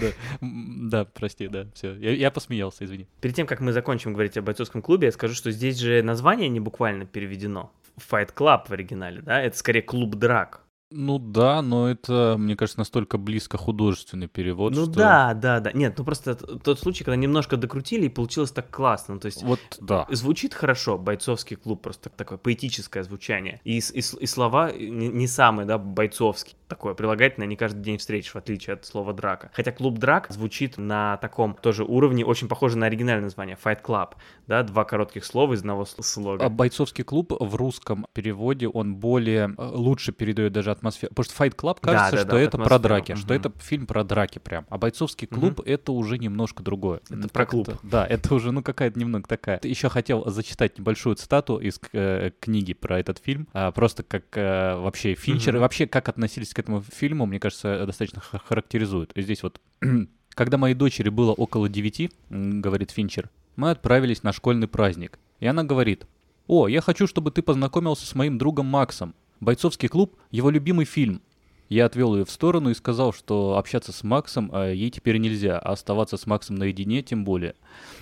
да. Да, прости, да, все. Я, я посмеялся, извини. Перед тем, как мы закончим говорить о бойцовском клубе, я скажу, что здесь же название не буквально переведено. Fight Club в оригинале, да? Это скорее клуб драк. Ну да, но это, мне кажется, настолько близко художественный перевод. Ну что... да, да, да. Нет, ну просто тот случай, когда немножко докрутили и получилось так классно. То есть вот да. звучит хорошо, бойцовский клуб, просто такое поэтическое звучание. И, и, и слова не, не самые, да, бойцовские. Такое прилагательное не каждый день встретишь, в отличие от слова драка. Хотя клуб драк звучит на таком тоже уровне, очень похоже на оригинальное название Fight Club, да, два коротких слова из одного слога. А бойцовский клуб в русском переводе он более э, лучше передает даже атмосферу, потому что Fight Club кажется, да, да, что да, это про драки, угу. что это фильм про драки прям, а бойцовский клуб угу. это уже немножко другое. Это ну, про клуб. Да, это уже ну какая-то немного такая. Еще хотел зачитать небольшую цитату из э, книги про этот фильм, а, просто как э, вообще Финчер угу. и вообще как относились к этому фильму, мне кажется, достаточно характеризует. Здесь вот, когда моей дочери было около девяти, говорит Финчер, мы отправились на школьный праздник. И она говорит, «О, я хочу, чтобы ты познакомился с моим другом Максом. Бойцовский клуб — его любимый фильм. Я отвел ее в сторону и сказал, что общаться с Максом а ей теперь нельзя, а оставаться с Максом наедине тем более.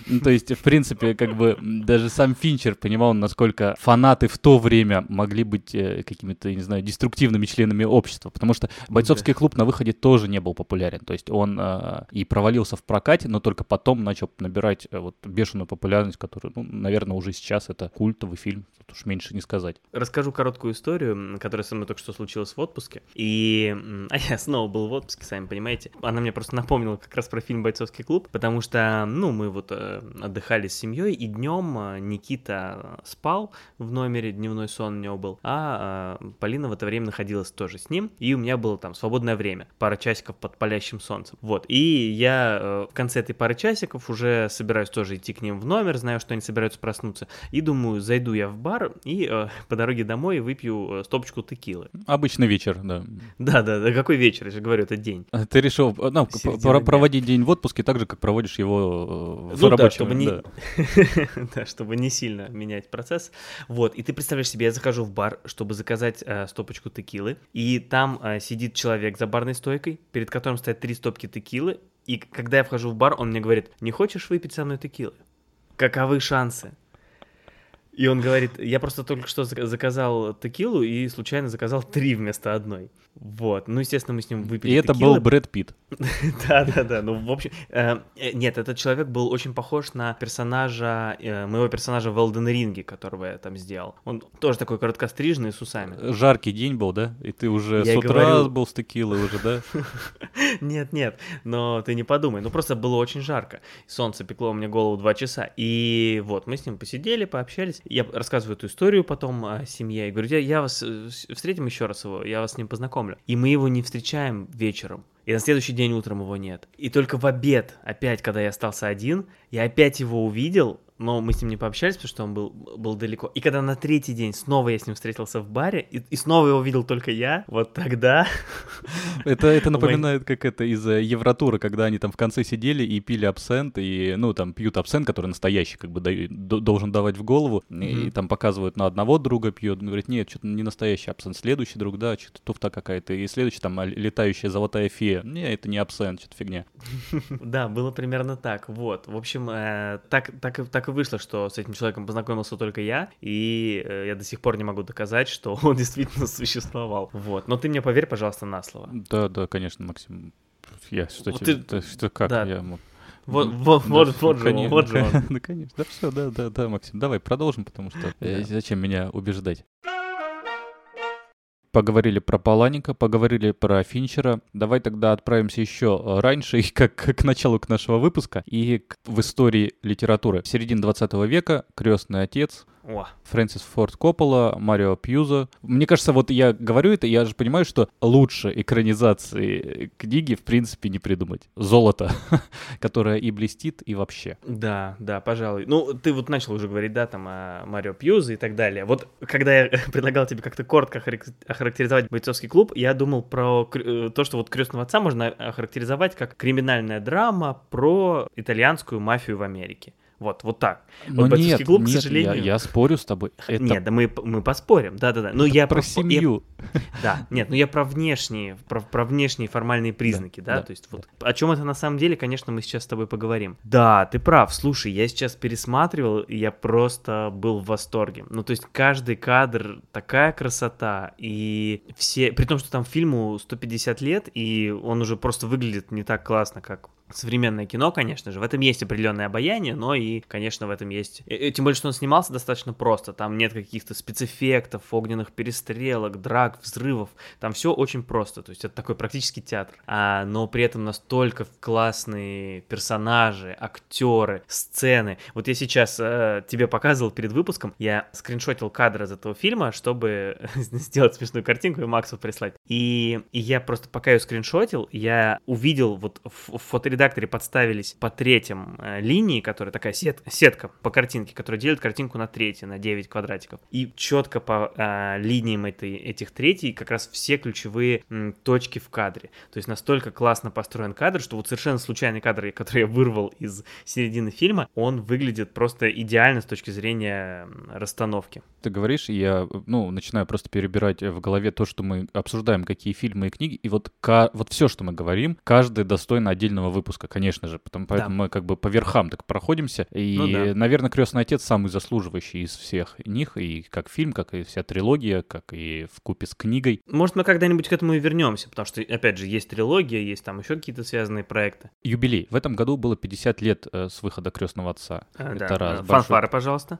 Ну, то есть, в принципе, как бы даже сам Финчер понимал, насколько фанаты в то время могли быть э, какими-то, не знаю, деструктивными членами общества, потому что бойцовский клуб на выходе тоже не был популярен. То есть он э, и провалился в прокате, но только потом начал набирать э, вот бешеную популярность, которую, ну, наверное, уже сейчас это культовый фильм, тут уж меньше не сказать. Расскажу короткую историю, которая со мной только что случилась в отпуске. И а я снова был в отпуске, сами понимаете. Она мне просто напомнила как раз про фильм «Бойцовский клуб», потому что, ну, мы вот э, отдыхали с семьей, и днем э, Никита спал в номере, дневной сон у него был, а э, Полина в это время находилась тоже с ним, и у меня было там свободное время, пара часиков под палящим солнцем. Вот, и я э, в конце этой пары часиков уже собираюсь тоже идти к ним в номер, знаю, что они собираются проснуться, и думаю, зайду я в бар и э, по дороге домой выпью э, стопочку текилы. Обычный вечер, да. Да, да, да, какой вечер, я же говорю, это день. А ты решил ну, про- проводить день в отпуске так же, как проводишь его э, в ну, рабочем. Да, чтобы не... да, чтобы не сильно менять процесс. Вот, и ты представляешь себе, я захожу в бар, чтобы заказать э, стопочку текилы, и там э, сидит человек за барной стойкой, перед которым стоят три стопки текилы, и когда я вхожу в бар, он мне говорит, не хочешь выпить со мной текилы? Каковы шансы? И он говорит, я просто только что заказал текилу и случайно заказал три вместо одной. Вот, ну, естественно, мы с ним выпили И это был Брэд Питт. Да-да-да, ну, в общем, э, э, нет, этот человек был очень похож на персонажа, э, моего персонажа в Элден Ринге, которого я там сделал. Он тоже такой короткострижный, с усами. Жаркий день был, да? И ты уже с утра был с текилой уже, да? Нет-нет, но ты не подумай, ну, просто было очень жарко. Солнце пекло мне голову два часа, и вот, мы с ним посидели, пообщались, я рассказываю эту историю потом о семье. И говорю, я, я вас э, встретим еще раз его, я вас с ним познакомлю. И мы его не встречаем вечером. И на следующий день утром его нет. И только в обед, опять, когда я остался один, я опять его увидел, но мы с ним не пообщались, потому что он был, был далеко. И когда на третий день снова я с ним встретился в баре, и, и снова его видел только я, вот тогда... Это, это напоминает, как это из э, Евротура, когда они там в конце сидели и пили абсент, и, ну, там, пьют абсент, который настоящий, как бы, даю, должен давать в голову, mm-hmm. и, там показывают на одного друга пьет, он говорит, нет, что-то не настоящий абсент, следующий друг, да, что-то туфта какая-то, и следующий там летающая золотая фея, не, это не абсент, что-то фигня. Да, было примерно так, вот. В общем, э, так, так, так так и вышло, что с этим человеком познакомился только я, и э, я до сих пор не могу доказать, что он действительно существовал. Вот. Но ты мне поверь, пожалуйста, на слово. Да, да, конечно, Максим. Я что, вот тебе, ты... что как да. я мог... Вот, вот, да, вот, вот же он, вот же он. Да, конечно. Да все, да, да, да, Максим. Давай продолжим, потому что э, зачем меня убеждать? Поговорили про Паланика, поговорили про Финчера. Давай тогда отправимся еще э, раньше, как к началу к нашего выпуска, и к, в истории литературы. В середине 20 века «Крестный отец», о. Фрэнсис Форд Коппола, Марио Пьюза. Мне кажется, вот я говорю это, я же понимаю, что лучше экранизации книги в принципе не придумать. Золото, которое и блестит, и вообще. Да, да, пожалуй. Ну, ты вот начал уже говорить, да, там о Марио Пьюза и так далее. Вот когда я предлагал тебе как-то коротко охарактеризовать бойцовский клуб, я думал про э, то, что вот крестного отца можно охарактеризовать как криминальная драма про итальянскую мафию в Америке. Вот, вот так. Но вот нет, клуб, нет, к сожалению... я, я спорю с тобой. Это... Нет, да мы, мы поспорим, да-да-да. Но Это я про, про семью. Я... Да, нет, ну я про внешние, про, про внешние формальные признаки, да, да? да то есть вот да. о чем это на самом деле, конечно, мы сейчас с тобой поговорим. Да, ты прав, слушай, я сейчас пересматривал, и я просто был в восторге. Ну, то есть каждый кадр, такая красота, и все, при том, что там фильму 150 лет, и он уже просто выглядит не так классно, как современное кино, конечно же, в этом есть определенное обаяние, но и конечно, в этом есть... И, тем более, что он снимался достаточно просто, там нет каких-то спецэффектов, огненных перестрелок, драк, взрывов, там все очень просто, то есть это такой практически театр, а, но при этом настолько классные персонажи, актеры, сцены. Вот я сейчас э, тебе показывал перед выпуском, я скриншотил кадр из этого фильма, чтобы сделать смешную картинку и Максу прислать. И, и я просто пока ее скриншотил, я увидел, вот в, в фоторедакторе подставились по третьим э, линии, которая такая сет, сетка по картинке, которая делит картинку на третье, на 9 квадратиков. И четко по э, линиям этой, этих третий как раз все ключевые м, точки в кадре. То есть настолько классно построен кадр, что вот совершенно случайный кадр, который я вырвал из середины фильма, он выглядит просто идеально с точки зрения расстановки. Ты говоришь, я, ну, начинаю просто перебирать в голове то, что мы обсуждаем, какие фильмы и книги, и вот, вот все, что мы говорим, каждый достойно отдельного выпуска, конечно же, потому, поэтому да. мы как бы по верхам так проходимся, и, ну, да. наверное, «Крестный отец» самый заслуживающий из всех них, и как фильм, как и вся трилогия, как и в купе с книгой. Может, мы когда-нибудь к этому и вернемся, потому что, опять же, есть трилогия, есть там еще какие-то связанные проекты. Юбилей. В этом году было 50 лет э, с выхода «Крестного отца». А, Это да. раз. Фанфары, пожалуйста.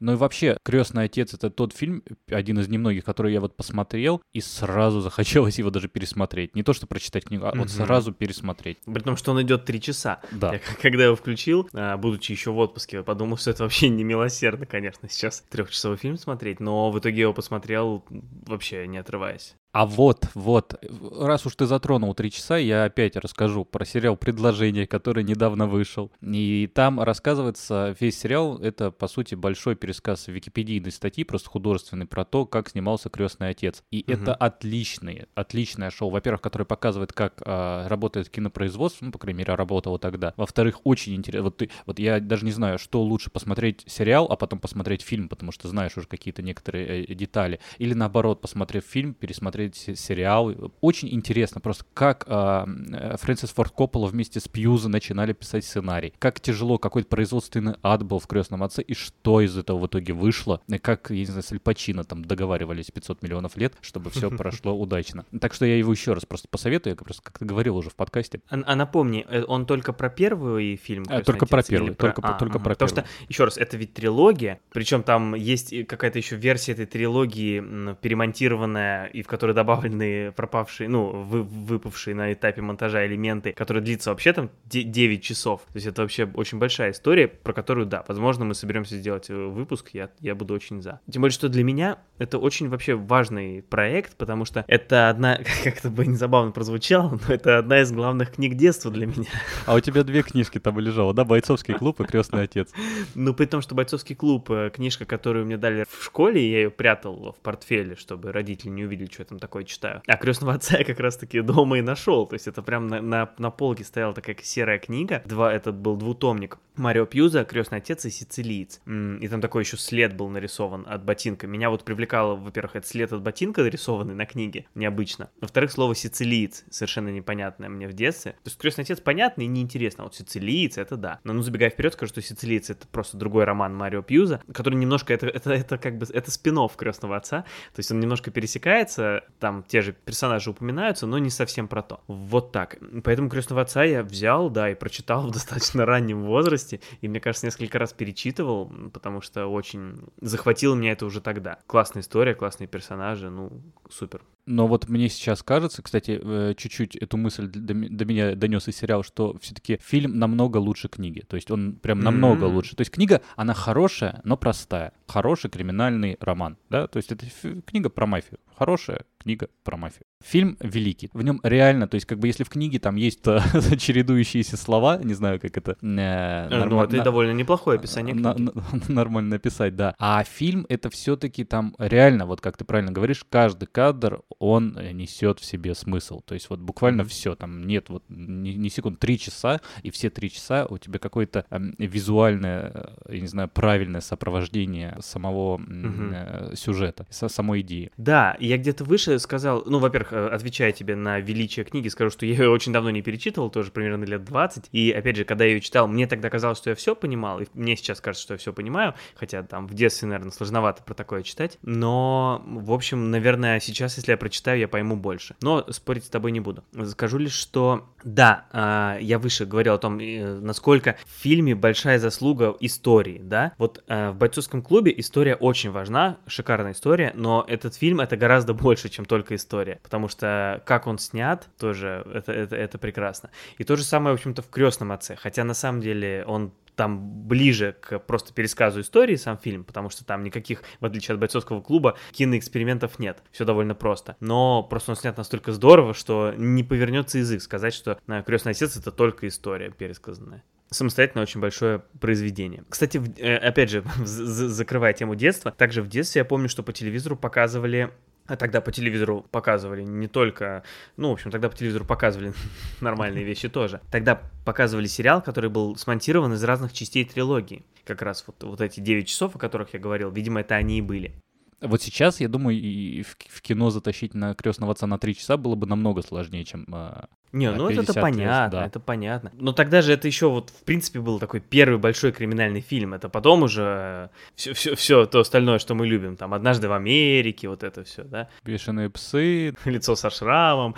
Ну и вообще, «Крестный отец» — это тот фильм, один из немногих, который я вот посмотрел, и сразу захотелось его даже пересмотреть. Не то, что прочитать книгу, а mm-hmm. вот сразу пересмотреть. При том, что он идет три часа. Да. Я, когда его включил, а, будучи еще в отпуске, подумал, что это вообще не милосердно, конечно, сейчас трехчасовой фильм смотреть, но в итоге я его посмотрел вообще не отрываясь. А вот, вот, раз уж ты затронул три часа, я опять расскажу про сериал «Предложение», который недавно вышел. И там рассказывается, весь сериал — это, по сути, большой пересказ википедийной статьи, просто художественный, про то, как снимался «Крестный отец». И угу. это отличное, отличное шоу. Во-первых, которое показывает, как а, работает кинопроизводство, ну, по крайней мере, работало тогда. Во-вторых, очень интересно. Вот, ты, вот я даже не знаю, что лучше посмотреть сериал, а потом посмотреть фильм, потому что знаешь уже какие-то некоторые э, детали. Или наоборот, посмотрев фильм, пересмотреть посмотреть сериал. Очень интересно просто, как э, Фрэнсис Форд Коппола вместе с Пьюза начинали писать сценарий. Как тяжело какой-то производственный ад был в «Крестном отце» и что из этого в итоге вышло. И как, я не знаю, с Аль там договаривались 500 миллионов лет, чтобы все прошло удачно. Так что я его еще раз просто посоветую, я просто как-то говорил уже в подкасте. А, а напомни, э, он только про первый фильм? А, только про первый, только, а, только про Потому первый. что, еще раз, это ведь трилогия, причем там есть какая-то еще версия этой трилогии перемонтированная, и в которой которые добавлены пропавшие, ну, вы, выпавшие на этапе монтажа элементы, которые длится вообще там 9 часов. То есть это вообще очень большая история, про которую, да, возможно, мы соберемся сделать э, выпуск, я, я буду очень за. Тем более, что для меня это очень вообще важный проект, потому что это одна, как это бы не забавно прозвучало, но это одна из главных книг детства для меня. А у тебя две книжки там лежало, да? «Бойцовский клуб» и «Крестный отец». Ну, при том, что «Бойцовский клуб» — книжка, которую мне дали в школе, я ее прятал в портфеле, чтобы родители не увидели, что я там такое читаю. А крестного отца я как раз-таки дома и нашел. То есть это прям на, на, на полке стояла такая серая книга. Два, этот был двутомник. Марио Пьюза, крестный отец и сицилиец. И там такой еще след был нарисован от ботинка. Меня вот привлекало, во-первых, этот след от ботинка нарисованный на книге, необычно. Во-вторых, слово сицилиец, совершенно непонятное мне в детстве. То есть крестный отец понятный и неинтересно, а вот сицилиец это да. Но ну забегая вперед, скажу, что сицилиец это просто другой роман Марио Пьюза, который немножко, это, это, это как бы, это спин крестного отца. То есть он немножко пересекается, там те же персонажи упоминаются, но не совсем про то. Вот так. Поэтому «Крестного отца» я взял, да, и прочитал в достаточно раннем возрасте, и, мне кажется, несколько раз перечитывал, потому что очень захватило меня это уже тогда. Классная история, классные персонажи, ну, супер. Но вот мне сейчас кажется, кстати, э, чуть-чуть эту мысль до, до меня донес и сериал, что все-таки фильм намного лучше книги. То есть он прям намного mm-hmm. лучше. То есть книга, она хорошая, но простая. Хороший криминальный роман, да? То есть это книга про мафию. Хорошая книга про мафию. Фильм великий. В нем реально, то есть как бы если в книге там есть чередующиеся слова, не знаю, как это... Э, норм... Ну, это довольно неплохое описание на, на, нормально написать, да. А фильм это все-таки там реально, вот как ты правильно говоришь, каждый кадр, он несет в себе смысл. То есть вот буквально mm-hmm. все, там нет вот не, не секунд, три часа, и все три часа у тебя какое-то э, визуальное, я не знаю, правильное сопровождение самого mm-hmm. э, сюжета, самой идеи. Да, я где-то выше сказал, ну, во-первых, э, отвечая тебе на величие книги, скажу, что я ее очень давно не перечитывал, тоже примерно лет 20, и, опять же, когда я ее читал, мне тогда казалось, что я все понимал, и мне сейчас кажется, что я все понимаю, хотя там в детстве, наверное, сложновато про такое читать, но, в общем, наверное, сейчас, если я прочитаю, я пойму больше. Но спорить с тобой не буду. Скажу лишь, что да, а, я выше говорил о том, э, насколько в фильме большая заслуга истории, да. Вот э, в бойцовском клубе история очень важна, шикарная история, но этот фильм это гораздо больше, чем только история, потому что как он снят, тоже это, это, это прекрасно. И то же самое, в общем-то, в крестном отце, хотя на самом деле он там ближе к просто пересказу истории сам фильм, потому что там никаких, в отличие от бойцовского клуба, киноэкспериментов нет. Все довольно просто. Но просто он снят настолько здорово, что не повернется язык сказать, что э, «Крестный отец» — это только история пересказанная самостоятельно очень большое произведение. Кстати, э, опять же, закрывая тему детства, также в детстве я помню, что по телевизору показывали а тогда по телевизору показывали не только... Ну, в общем, тогда по телевизору показывали нормальные вещи тоже. Тогда показывали сериал, который был смонтирован из разных частей трилогии. Как раз вот, вот эти 9 часов, о которых я говорил, видимо, это они и были. Вот сейчас, я думаю, и в кино затащить на крестного отца на три часа было бы намного сложнее, чем а, не, ну это понятно, да. это понятно. Но тогда же это еще вот, в принципе, был такой первый большой криминальный фильм. Это потом уже все, все, все то остальное, что мы любим. Там «Однажды в Америке», вот это все, да? «Бешеные псы». «Лицо со шрамом».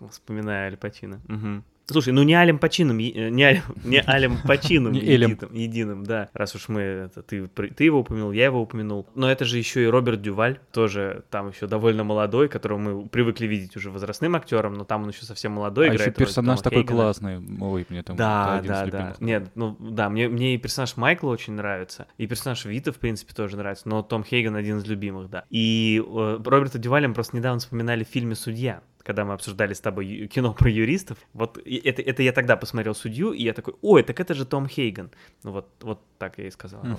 Вспоминаю Аль Пачино. Слушай, ну не Алем Пачином, э, не, Алем, не Алем Пачином единым, единым, да. Раз уж мы, это, ты, ты его упомянул, я его упомянул. Но это же еще и Роберт Дюваль, тоже там еще довольно молодой, которого мы привыкли видеть уже возрастным актером, но там он еще совсем молодой а играет. еще персонаж такой Хейгена. классный. Ой, мне там Да, да, да. Нет, ну да, мне, мне и персонаж Майкла очень нравится, и персонаж Вита, в принципе, тоже нравится, но Том Хейген один из любимых, да. И э, Роберта Дюваля мы просто недавно вспоминали в фильме «Судья» когда мы обсуждали с тобой кино про юристов, вот это, это я тогда посмотрел судью, и я такой, ой, так это же Том Хейган. Ну вот, вот так я и сказал.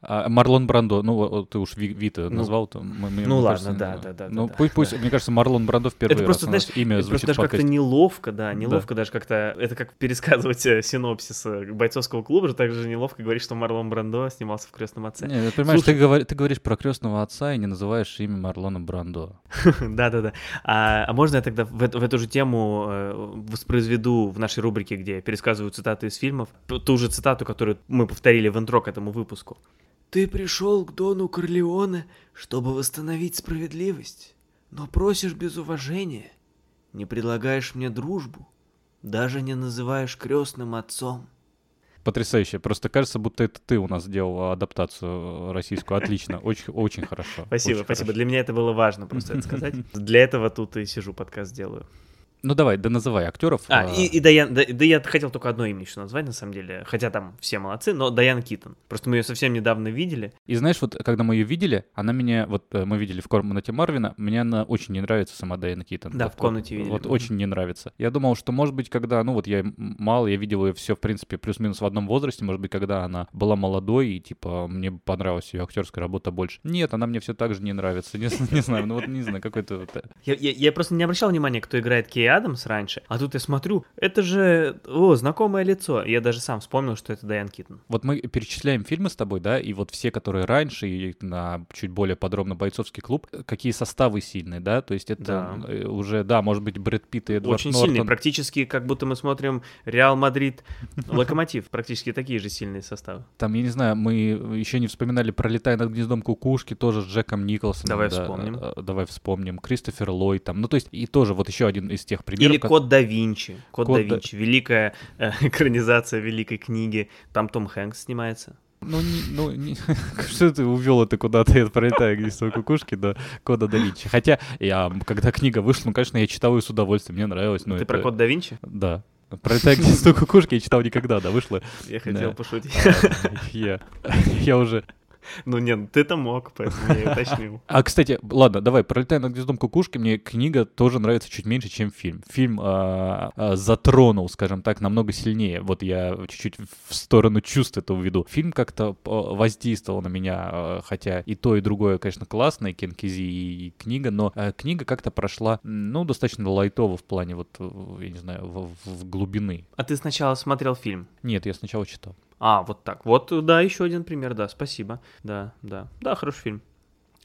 А Марлон Брандо, ну ты уж Вита ну, назвал, то Ну ладно, да, да, да. Ну пусть, пусть, мне кажется, Марлон Брандо это просто, знаешь, имя звучит даже как-то неловко, да, неловко даже как-то, это как пересказывать э, синопсис э, бойцовского клуба, же так же неловко говорить, что Марлон Брандо снимался в «Крестном отце». Нет, понимаешь, ты говоришь про «Крестного отца» и не называешь имя Марлона Брандо. Да-да-да. А, а можно я тогда в, в эту же тему э, воспроизведу в нашей рубрике, где я пересказываю цитаты из фильмов, ту же цитату, которую мы повторили в интро к этому выпуску. «Ты пришел к Дону Корлеоне, чтобы восстановить справедливость, но просишь без уважения, не предлагаешь мне дружбу, даже не называешь крестным отцом». Потрясающе. Просто кажется, будто это ты у нас делал адаптацию российскую. Отлично. Очень, очень хорошо. Спасибо, очень спасибо. Хорошо. Для меня это было важно просто это сказать. Для этого тут и сижу, подкаст делаю. Ну давай, да называй актеров. А, а... И, и Даян, да, да я хотел только одно имя еще назвать, на самом деле. Хотя там все молодцы, но Даян Китон. Просто мы ее совсем недавно видели. И знаешь, вот когда мы ее видели, она меня, вот э, мы видели в комнате Марвина, мне она очень не нравится, сама Даяна Китон. Да, вот, в комнате вот, видели. Вот очень не нравится. Я думал, что может быть, когда, ну вот я мало, я видел ее все, в принципе, плюс-минус в одном возрасте, может быть, когда она была молодой и, типа, мне понравилась ее актерская работа больше. Нет, она мне все так же не нравится. Не, не знаю, ну вот не знаю, какой-то... Вот... Э. Я, я, я просто не обращал внимания, кто играет Кей Адамс раньше. А тут я смотрю, это же, о, знакомое лицо. Я даже сам вспомнил, что это Дайан Китон. Вот мы перечисляем фильмы с тобой, да, и вот все, которые раньше, и на чуть более подробно «Бойцовский клуб», какие составы сильные, да, то есть это да. Э, уже, да, может быть, Брэд Питт и Эдвард Очень Нортон. сильные, практически как будто мы смотрим Реал Мадрид, Локомотив, практически такие же сильные составы. Там, я не знаю, мы еще не вспоминали «Пролетая над гнездом кукушки», тоже с Джеком Николсоном. Давай да, вспомним. Э, давай вспомним. Кристофер Ллойд там, ну то есть и тоже вот еще один из тех примеров. Или. Код да Винчи. Код, Код да Винчи. Великая э, экранизация великой книги. Там Том Хэнкс снимается. Ну, не, ну не, что ты увел это куда-то, я пролетаю гнездо кукушки до Кода да Винчи. Хотя, я, когда книга вышла, ну, конечно, я читал ее с удовольствием, мне нравилось. Но ты это... про Код да Винчи? Да. Пролетая гнездо кукушки я читал никогда, да, вышло. Я хотел пошутить. Я, я уже ну нет, ты-то мог, поэтому я уточнил. А, кстати, ладно, давай, «Пролетая над гнездом кукушки», мне книга тоже нравится чуть меньше, чем фильм. Фильм а, а, затронул, скажем так, намного сильнее. Вот я чуть-чуть в сторону чувств этого веду. Фильм как-то воздействовал на меня, а, хотя и то, и другое, конечно, классное, Кен Кизи и книга, но а, книга как-то прошла, ну, достаточно лайтово в плане вот, я не знаю, в, в глубины. А ты сначала смотрел фильм? Нет, я сначала читал. А, вот так. Вот, да, еще один пример, да, спасибо. Да, да. Да, хороший фильм.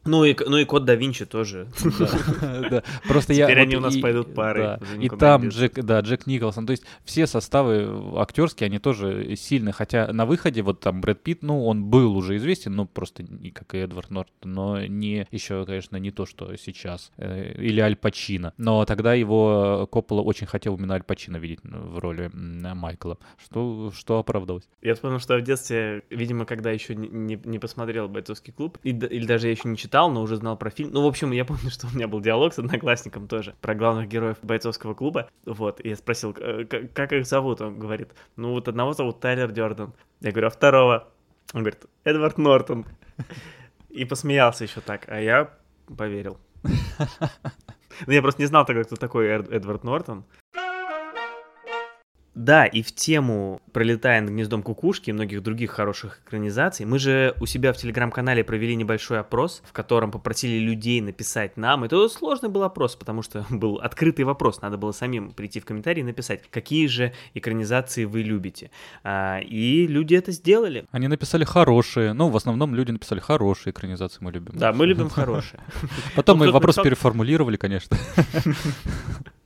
Ну и, ну и Код да Винчи тоже. Да, просто я... Теперь они у нас пойдут пары. И там Джек, да, Джек Николсон. То есть все составы актерские, они тоже сильны. Хотя на выходе вот там Брэд Питт, ну, он был уже известен, ну, просто не как и Эдвард Нортон, но не еще, конечно, не то, что сейчас. Э, или Аль Пачино. Но тогда его Коппола очень хотел именно Аль Пачино видеть в роли Майкла, что, что оправдалось. Я вспомнил, что в детстве, видимо, когда еще не, не посмотрел «Бойцовский клуб», или даже я еще не читал, но уже знал про фильм. Ну, в общем, я помню, что у меня был диалог с одноклассником тоже про главных героев бойцовского клуба. Вот, и я спросил, как их зовут? Он говорит, ну, вот одного зовут Тайлер Дёрден. Я говорю, а второго? Он говорит, Эдвард Нортон. И посмеялся еще так, а я поверил. Ну, я просто не знал тогда, кто такой Эдвард Нортон. Да, и в тему «Пролетая над гнездом кукушки» и многих других хороших экранизаций, мы же у себя в Телеграм-канале провели небольшой опрос, в котором попросили людей написать нам. Это сложный был опрос, потому что был открытый вопрос, надо было самим прийти в комментарии и написать, какие же экранизации вы любите. А, и люди это сделали. Они написали хорошие, ну, в основном люди написали хорошие экранизации мы любим. Да, мы любим хорошие. Потом мы вопрос переформулировали, конечно.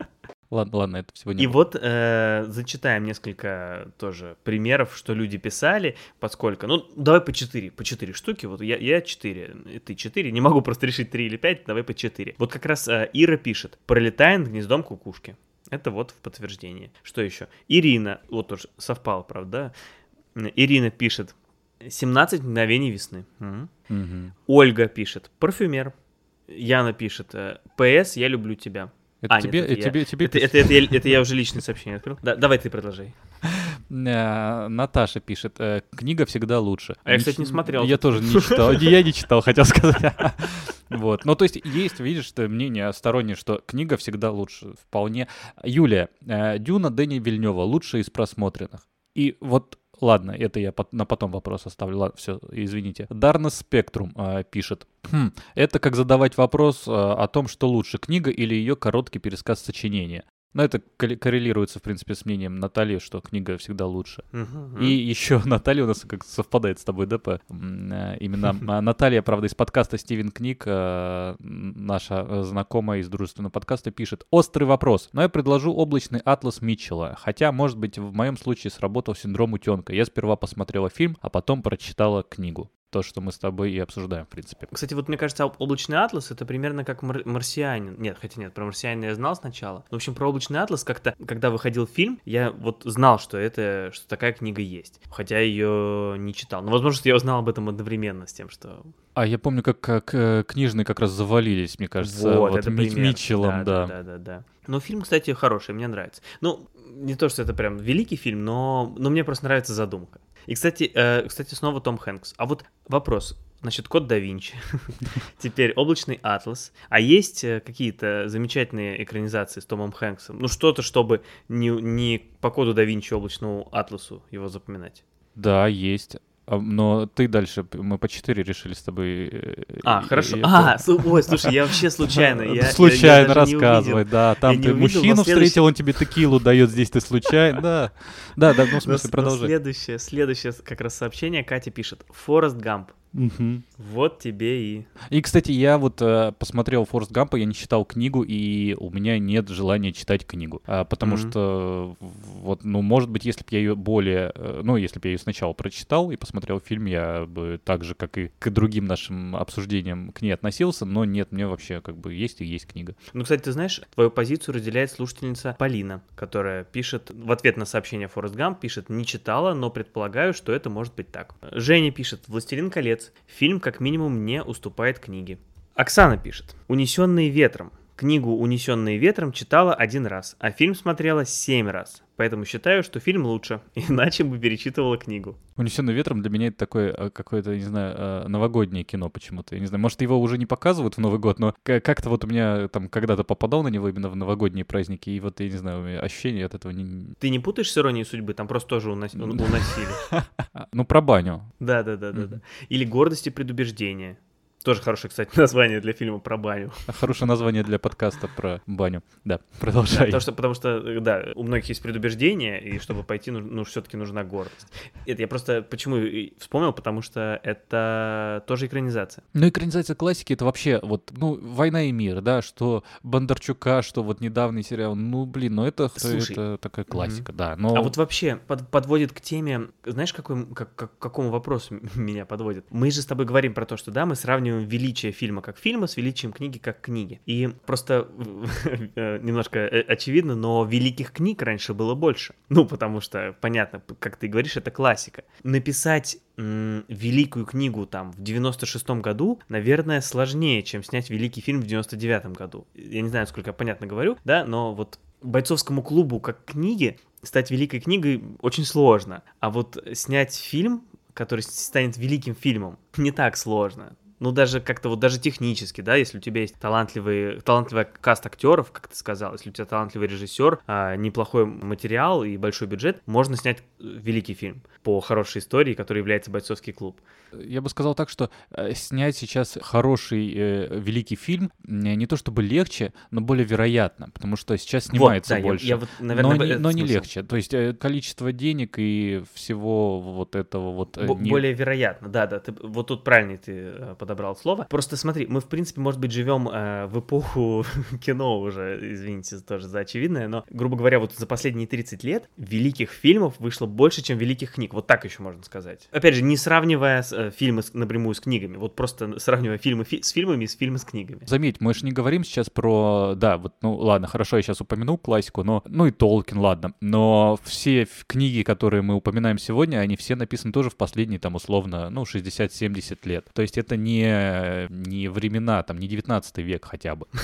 Ладно, ладно, это всего не. И вот э, зачитаем несколько тоже примеров, что люди писали, поскольку. Ну, давай по четыре, по четыре штуки. Вот я, я четыре, ты четыре. Не могу просто решить три или пять, давай по четыре. Вот как раз э, Ира пишет: пролетаем гнездом кукушки. Это вот в подтверждение. Что еще? Ирина, вот тоже совпало, правда? Ирина пишет: 17 мгновений весны. Угу. Угу. Ольга пишет: парфюмер. Яна пишет: «Э, ПС, я люблю тебя. Это а, тебе, нет, это тебе, я, тебе это, это, это, это, это я уже личное сообщение открыл. Да, давай ты продолжай. Э, Наташа пишет, э, книга всегда лучше. А я, кстати, не смотрел. Я тоже не читал. Я не читал, хотел сказать. Вот. Ну, то есть есть, видишь, мнение стороннее, что книга всегда лучше. Вполне. Юлия, э, Дюна Дэни Вильнева лучшая из просмотренных. И вот Ладно, это я на потом вопрос оставлю. Ладно, все, извините. Дарна Спектрум э, пишет. Хм, это как задавать вопрос э, о том, что лучше, книга или ее короткий пересказ сочинения. Но это коррелируется, в принципе, с мнением Натальи, что книга всегда лучше. Uh-huh. И еще Наталья у нас как совпадает с тобой, да, по, э, именно Наталья, правда, из подкаста Стивен Книг, э, наша знакомая из дружественного подкаста, пишет «Острый вопрос, но я предложу облачный атлас Митчелла, хотя, может быть, в моем случае сработал синдром утенка. Я сперва посмотрела фильм, а потом прочитала книгу» то, что мы с тобой и обсуждаем, в принципе. Кстати, вот мне кажется, облачный атлас это примерно как мар- марсианин. Нет, хотя нет, про марсианина я знал сначала. В общем, про облачный атлас как-то, когда выходил фильм, я вот знал, что это, что такая книга есть. Хотя ее не читал. Но, возможно, я узнал об этом одновременно с тем, что а я помню, как, как э, книжные как раз завалились, мне кажется, вот, вот это Ми- Митчеллом, да, да. Да, да, да. Но фильм, кстати, хороший, мне нравится. Ну, не то, что это прям великий фильм, но, но мне просто нравится задумка. И, кстати, э, кстати, снова Том Хэнкс. А вот вопрос. Значит, код да Винчи. Теперь облачный атлас. А есть э, какие-то замечательные экранизации с Томом Хэнксом? Ну, что-то, чтобы не, не по коду да Винчи облачному атласу его запоминать. Да, есть. А, но ты дальше, мы по 4 решили с тобой. Э, а, и, хорошо. И, а, и... ой, слушай, я вообще случайно. Я, случайно я, я рассказывай, да. Там ты мужчину следующий... встретил, он тебе текилу дает, здесь ты случайно. Да, да, да, ну в смысле, продолжай. Следующее, следующее как раз сообщение Катя пишет. Форест Гамп. Угу. Вот тебе и... И, кстати, я вот э, посмотрел Форст Гампа, я не читал книгу, и у меня нет желания читать книгу. А, потому mm что, вот, ну, может быть, если бы я ее более... Э, ну, если бы я ее сначала прочитал и посмотрел фильм, я бы так же, как и к другим нашим обсуждениям к ней относился, но нет, мне вообще как бы есть и есть книга. Ну, кстати, ты знаешь, твою позицию разделяет слушательница Полина, которая пишет, в ответ на сообщение Форест Гамп, пишет, не читала, но предполагаю, что это может быть так. Женя пишет, «Властелин колец Фильм как минимум не уступает книге. Оксана пишет. «Унесенные ветром». Книгу «Унесенные ветром» читала один раз, а фильм смотрела семь раз. Поэтому считаю, что фильм лучше, иначе бы перечитывала книгу. «Унесенный ветром» для меня это такое э, какое-то, не знаю, э, новогоднее кино почему-то. Я не знаю, может, его уже не показывают в Новый год, но как-то вот у меня там когда-то попадал на него именно в новогодние праздники, и вот, я не знаю, у меня ощущение от этого не... Ты не путаешь с «Иронией судьбы»? Там просто тоже уносили. Ну, про баню. Да-да-да. да. Или «Гордость и предубеждение». Тоже хорошее, кстати, название для фильма про баню. Хорошее название для подкаста про баню. Да, продолжай. Да, потому, что, потому что, да, у многих есть предубеждение, и чтобы пойти, ну, ну все-таки нужна гордость. Это я просто почему вспомнил, потому что это тоже экранизация. Ну, экранизация классики это вообще вот, ну, «Война и мир», да, что Бондарчука, что вот недавний сериал, ну, блин, ну это, Слушай, это такая классика, mm-hmm. да. Но... А вот вообще под, подводит к теме, знаешь, какой, как, как, какому вопросу меня подводит? Мы же с тобой говорим про то, что, да, мы сравниваем величие фильма как фильма с величием книги как книги. И просто э, немножко э, очевидно, но великих книг раньше было больше. Ну, потому что, понятно, как ты говоришь, это классика. Написать великую книгу там в 96-м году, наверное, сложнее, чем снять великий фильм в 99-м году. Я не знаю, сколько я понятно говорю, да, но вот бойцовскому клубу как книге стать великой книгой очень сложно. А вот снять фильм, который станет великим фильмом, не так сложно ну, даже как-то вот даже технически, да, если у тебя есть талантливый, талантливый каст актеров, как ты сказал, если у тебя талантливый режиссер, а, неплохой материал и большой бюджет, можно снять э, великий фильм по хорошей истории, который является «Бойцовский клуб». Я бы сказал так, что э, снять сейчас хороший э, великий фильм не то чтобы легче, но более вероятно, потому что сейчас снимается вот, да, больше. Я, я вот, наверное, но не, но не легче. То есть э, количество денег и всего вот этого вот... Б- не... Более вероятно, да, да. Ты, вот тут правильно ты э, подобрал слово. Просто смотри, мы, в принципе, может быть, живем э, в эпоху кино уже, извините тоже за очевидное, но, грубо говоря, вот за последние 30 лет великих фильмов вышло больше, чем великих книг. Вот так еще можно сказать. Опять же, не сравнивая с, э, фильмы с, напрямую с книгами, вот просто сравнивая фильмы фи- с фильмами и с фильмы с книгами. Заметь, мы же не говорим сейчас про... Да, вот, ну ладно, хорошо, я сейчас упомянул классику, но... Ну и Толкин, ладно. Но все книги, которые мы упоминаем сегодня, они все написаны тоже в последние, там, условно, ну, 60-70 лет. То есть это не, не времена, там, не 19 век хотя бы.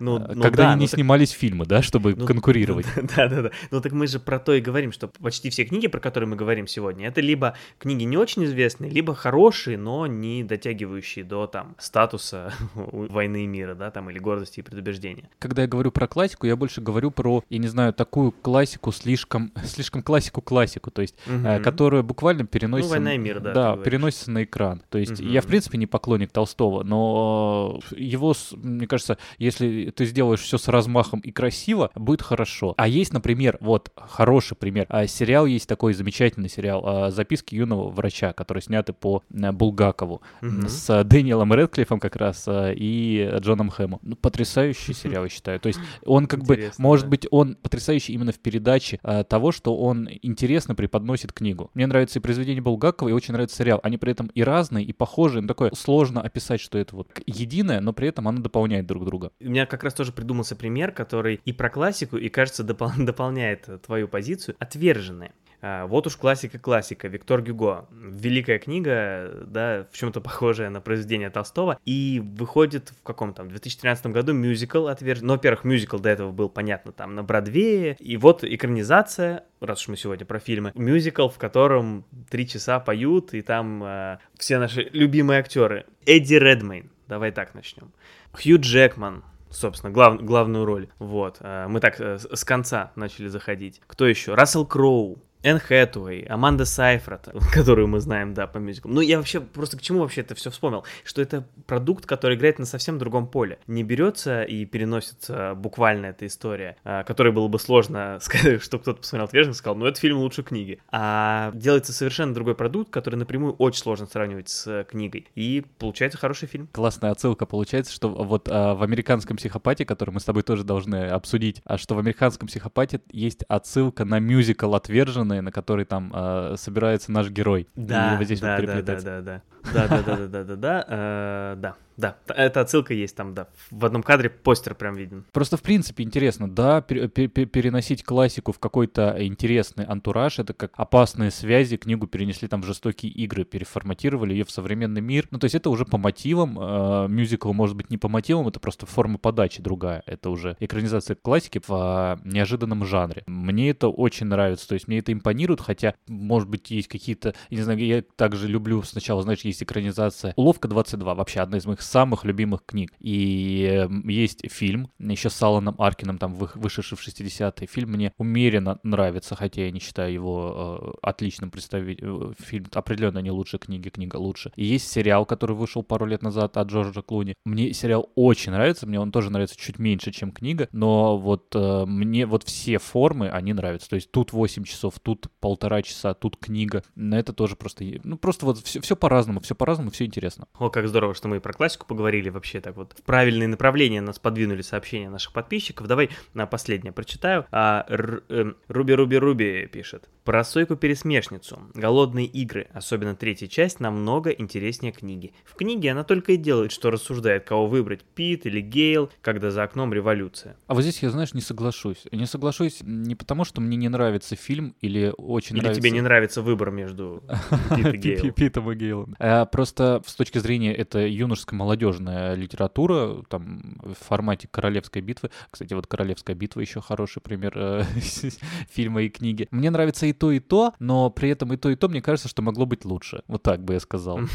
Ну, ну Когда они не снимались фильмы, да, чтобы ну, конкурировать. Да-да-да. Ну так мы же про то и говорим, что почти все книги, про которые мы говорим сегодня, это либо книги не очень известные, либо хорошие, но не дотягивающие до там статуса войны и мира, да, там, или гордости и предубеждения. Когда я говорю про классику, я больше говорю про, я не знаю, такую классику, слишком, слишком классику-классику, то есть, угу. э, которая буквально переносится... Ну, война и мир, да. Да, переносится на экран. То есть, угу. я, в принципе, не поклонник Толстого, но его, мне кажется, если ты сделаешь все с размахом и красиво, будет хорошо. А есть, например, вот, хороший пример, а сериал есть такой замечательный сериал а, «Записки юного врача», который сняты по Э, Булгакову угу. с Дэниелом Редклиффом как раз э, и Джоном Хэмом. Ну, потрясающий сериал, я считаю. То есть он как Интересно, бы, может да. быть, он потрясающий именно в передаче того, что он интересно преподносит книгу. Мне нравится и произведение Булгакова, и очень нравится сериал. Они при этом и разные, и похожие. Ну, такое сложно описать, что это вот единое, но при этом оно дополняет друг друга. У меня как раз тоже придумался пример, который и про классику, и, кажется, допол- дополняет твою позицию. Отверженные. А, вот уж классика-классика, Виктор Гюго. Великая книга, да, в чем-то похожая на произведение Толстого. И выходит в каком там, 2013 году мюзикл отвержен. Ну, во-первых, мюзикл до этого был, понятно, там на Бродвее. И вот экранизация, раз уж мы сегодня про фильмы, мюзикл, в котором три часа поют, и там э, все наши любимые актеры. Эдди Редмейн, давай так начнем. Хью Джекман, собственно, глав, главную роль. Вот. Э, мы так э, с конца начали заходить. Кто еще? Рассел Кроу. Энн Хэтуэй, Аманда Сайфрат, которую мы знаем, да, по мюзиклам. Ну, я вообще просто к чему вообще это все вспомнил? Что это продукт, который играет на совсем другом поле. Не берется и переносится буквально эта история, а, которой было бы сложно сказать, что кто-то посмотрел «Отверженных» и сказал, ну, это фильм лучше книги. А делается совершенно другой продукт, который напрямую очень сложно сравнивать с книгой. И получается хороший фильм. Классная отсылка получается, что вот а, в «Американском психопате», который мы с тобой тоже должны обсудить, а что в «Американском психопате» есть отсылка на мюзикл «Отверженные», на который там э, собирается наш герой. Да, и вот здесь да, вот да, да, да, да. Да, да, да, да, да, да, да, э, да. Да, эта отсылка есть там, да. В одном кадре постер прям виден. Просто в принципе интересно, да, переносить классику в какой-то интересный антураж, это как опасные связи, книгу перенесли там в жестокие игры, переформатировали ее в современный мир. Ну, то есть это уже по мотивам, э, мюзикл может быть не по мотивам, это просто форма подачи другая. Это уже экранизация классики в э, неожиданном жанре. Мне это очень нравится, то есть мне это импонирует, хотя, может быть, есть какие-то, не знаю, я также люблю сначала, знаешь, есть экранизация «Уловка 22», вообще одна из моих самых любимых книг. И есть фильм, еще с Аланом Аркином, там, вышедший в 60-е. Фильм мне умеренно нравится, хотя я не считаю его э, отличным представителем. Э, фильм определенно не лучше книги, книга лучше. И есть сериал, который вышел пару лет назад от Джорджа Клуни. Мне сериал очень нравится, мне он тоже нравится чуть меньше, чем книга, но вот э, мне вот все формы, они нравятся. То есть тут 8 часов, тут полтора часа, тут книга. Но это тоже просто, ну просто вот все, все по-разному, все по-разному, все интересно. О, как здорово, что мы и про классику поговорили вообще так вот. В правильные направления нас подвинули сообщения наших подписчиков. Давай на последнее прочитаю. А, эм, Руби Руби Руби пишет. Про сойку-пересмешницу. Голодные игры, особенно третья часть, намного интереснее книги. В книге она только и делает, что рассуждает, кого выбрать, Пит или Гейл, когда за окном революция. А вот здесь я, знаешь, не соглашусь. Не соглашусь не потому, что мне не нравится фильм или очень или нравится... тебе не нравится выбор между Питом и Гейлом. А просто с точки зрения это юношеская молодежная литература, там в формате королевской битвы. Кстати, вот королевская битва еще хороший пример э, фильма и книги. Мне нравится и то, и то, но при этом и то, и то, мне кажется, что могло быть лучше. Вот так бы я сказал.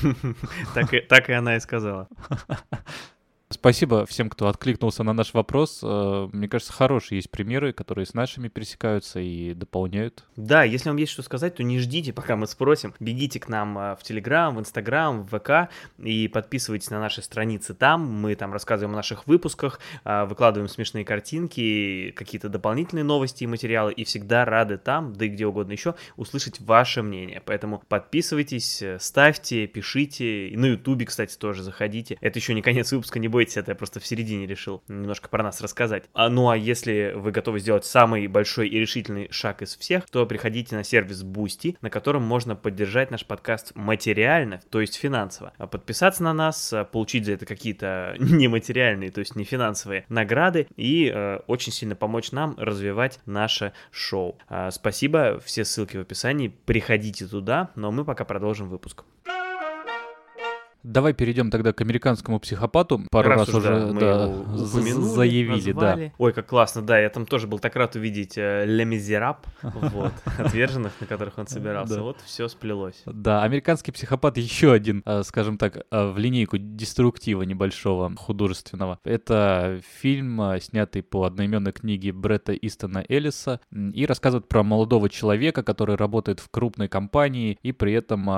Так и она и сказала. Спасибо всем, кто откликнулся на наш вопрос. Э, мне кажется, хорошие есть примеры, которые с нашими пересекаются и дополняют. Да, если вам есть что сказать, то не ждите, пока мы спросим. Бегите к нам э, в Телеграм, в Инстаграм, в ВК и подписывайтесь на наши страницы там. Мы там рассказываем о наших выпусках, э, выкладываем смешные картинки, какие-то дополнительные новости и материалы. И всегда рады там, да и где угодно еще, услышать ваше мнение. Поэтому подписывайтесь, ставьте, пишите. И на Ютубе, кстати, тоже заходите. Это еще не конец выпуска, не бойтесь бойтесь, это я просто в середине решил немножко про нас рассказать. А, ну а если вы готовы сделать самый большой и решительный шаг из всех, то приходите на сервис Boosty, на котором можно поддержать наш подкаст материально, то есть финансово. А подписаться на нас, а, получить за это какие-то нематериальные, то есть не финансовые награды и э, очень сильно помочь нам развивать наше шоу. Э, спасибо, все ссылки в описании, приходите туда, но мы пока продолжим выпуск. Давай перейдем тогда к американскому психопату. Пару раз, раз уже да, заявили, назвали. да. Ой, как классно, да, я там тоже был так рад увидеть э, Ле Мизераб, вот, отверженных, на которых он собирался. Вот все сплелось. Да, американский психопат еще один, э, скажем так, э, в линейку деструктива небольшого художественного. Это фильм, снятый по одноименной книге Бретта Истона Эллиса, и рассказывает про молодого человека, который работает в крупной компании и при этом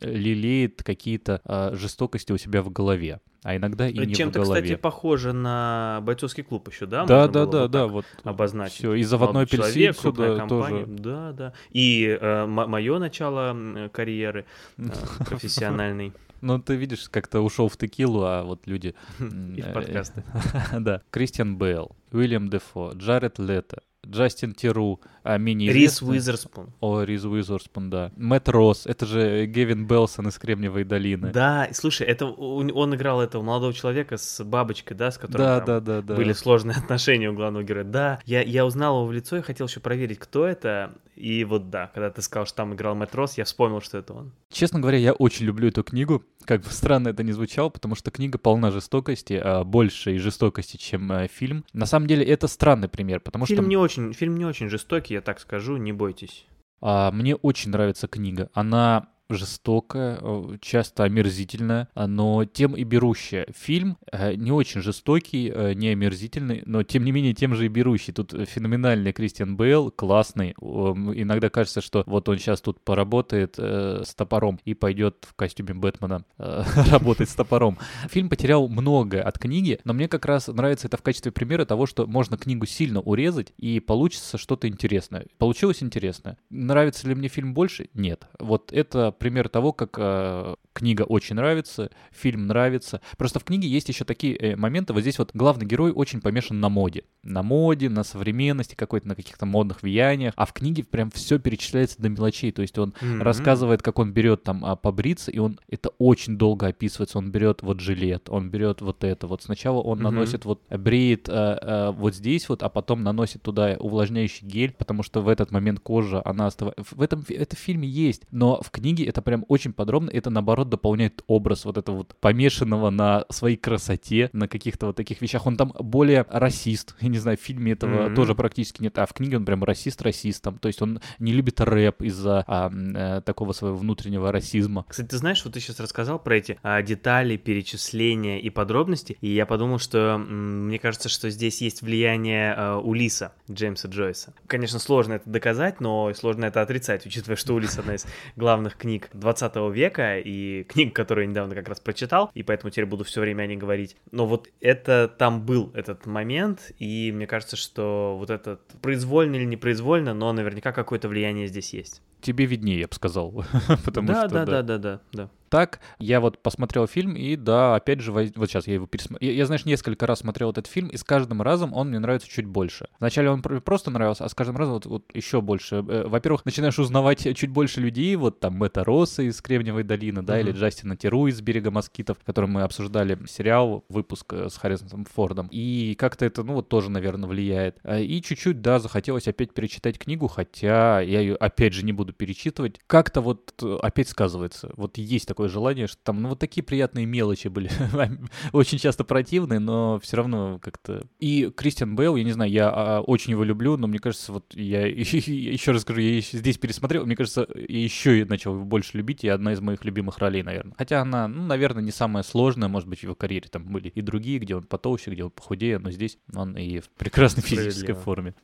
лелеет какие-то жестокости у себя в голове, а иногда и не Чем-то, в голове. кстати, похоже на бойцовский клуб еще, да? Да, да, да, вот да, вот обозначить. Все, и заводной апельсин сюда тоже. Да, да. И э, мое начало карьеры э, профессиональной. Ну, ты видишь, как-то ушел в текилу, а вот люди... И в подкасты. Да. Кристиан Бейл, Уильям Дефо, Джаред Лето, Джастин Тиру, а мини Рис Уизерспун. О, Рис Уизерспун, да. Мэтт Росс, это же Гевин Белсон из Кремниевой долины. Да, слушай, это он играл этого молодого человека с бабочкой, да, с которым да, да, да, да. были сложные отношения у главного героя. Да, я, я узнал его в лицо и хотел еще проверить, кто это. И вот да, когда ты сказал, что там играл Мэтт Росс, я вспомнил, что это он. Честно говоря, я очень люблю эту книгу. Как бы странно это ни звучало, потому что книга полна жестокости, а, большей жестокости, чем а, фильм. На самом деле это странный пример, потому фильм что... Не очень, фильм не очень жестокий, я так скажу, не бойтесь. А, мне очень нравится книга. Она жестокая, э, часто омерзительная, но тем и берущая. Фильм э, не очень жестокий, э, не омерзительный, но тем не менее тем же и берущий. Тут феноменальный Кристиан Бейл, классный. Иногда кажется, что вот он сейчас тут поработает с топором и пойдет в костюме Бэтмена работать с топором. Фильм потерял многое от книги, но мне как раз нравится это в качестве примера того, что можно книгу сильно урезать и получится что-то интересное. Получилось интересное. Нравится ли мне фильм больше? Нет. Вот это пример того, как э, книга очень нравится, фильм нравится. Просто в книге есть еще такие э, моменты. Вот здесь вот главный герой очень помешан на моде. На моде, на современности какой-то, на каких-то модных влияниях. А в книге прям все перечисляется до мелочей. То есть он mm-hmm. рассказывает, как он берет там а, побриться, и он это очень долго описывается. Он берет вот жилет, он берет вот это. Вот сначала он mm-hmm. наносит вот бреет а, а, вот здесь вот, а потом наносит туда увлажняющий гель, потому что в этот момент кожа, она оставается... В этом это в фильме есть, но в книге это прям очень подробно, это наоборот дополняет образ вот этого вот помешанного на своей красоте, на каких-то вот таких вещах. Он там более расист, я не знаю, в фильме этого mm-hmm. тоже практически нет, а в книге он прям расист расистом, то есть он не любит рэп из-за а, а, такого своего внутреннего расизма. Кстати, ты знаешь, вот ты сейчас рассказал про эти а, детали, перечисления и подробности, и я подумал, что м, мне кажется, что здесь есть влияние а, Улиса Джеймса Джойса. Конечно, сложно это доказать, но сложно это отрицать, учитывая, что Улис одна из главных книг 20 века и книг, которую я недавно как раз прочитал, и поэтому теперь буду все время о ней говорить. Но вот это там был этот момент, и мне кажется, что вот этот произвольно или непроизвольно, но наверняка какое-то влияние здесь есть. Тебе виднее, я бы сказал. Потому да, что, да, да, да, да, да так. Я вот посмотрел фильм, и да, опять же, вот сейчас я его пересмотрел. Я, я, знаешь, несколько раз смотрел этот фильм, и с каждым разом он мне нравится чуть больше. Вначале он просто нравился, а с каждым разом вот, вот еще больше. Э, во-первых, начинаешь узнавать чуть больше людей, вот там Мэтта Росса из Кремниевой долины, да, mm-hmm. или Джастина Теру из Берега москитов, который мы обсуждали сериал, выпуск э, с Харрисоном Фордом. И как-то это, ну, вот тоже, наверное, влияет. Э, и чуть-чуть, да, захотелось опять перечитать книгу, хотя я ее, опять же, не буду перечитывать. Как-то вот опять сказывается. Вот есть такое такое желание, что там, ну, вот такие приятные мелочи были. очень часто противные, но все равно как-то... И Кристиан Бейл, я не знаю, я а, очень его люблю, но мне кажется, вот я еще раз скажу, я здесь пересмотрел, мне кажется, я еще начал его больше любить, и одна из моих любимых ролей, наверное. Хотя она, ну, наверное, не самая сложная, может быть, в его карьере. Там были и другие, где он потолще, где он похудее, но здесь он и в прекрасной физической форме.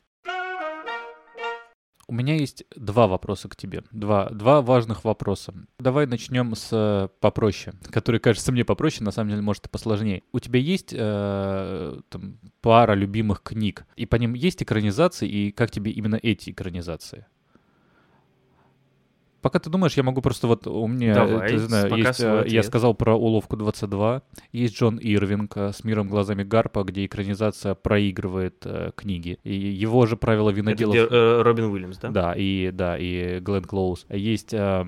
У меня есть два вопроса к тебе. Два, два важных вопроса. Давай начнем с э, попроще, который кажется мне попроще, на самом деле, может, и посложнее. У тебя есть э, там, пара любимых книг, и по ним есть экранизации, и как тебе именно эти экранизации? Пока ты думаешь, я могу просто вот у меня, Давай, ты знаешь, есть, э, я сказал про уловку 22, есть Джон Ирвинг э, с миром глазами Гарпа, где экранизация проигрывает э, книги. И его же правила виноделов. Это где, э, Робин Уильямс, да? Да, и да, и Глен Клоуз. Есть э,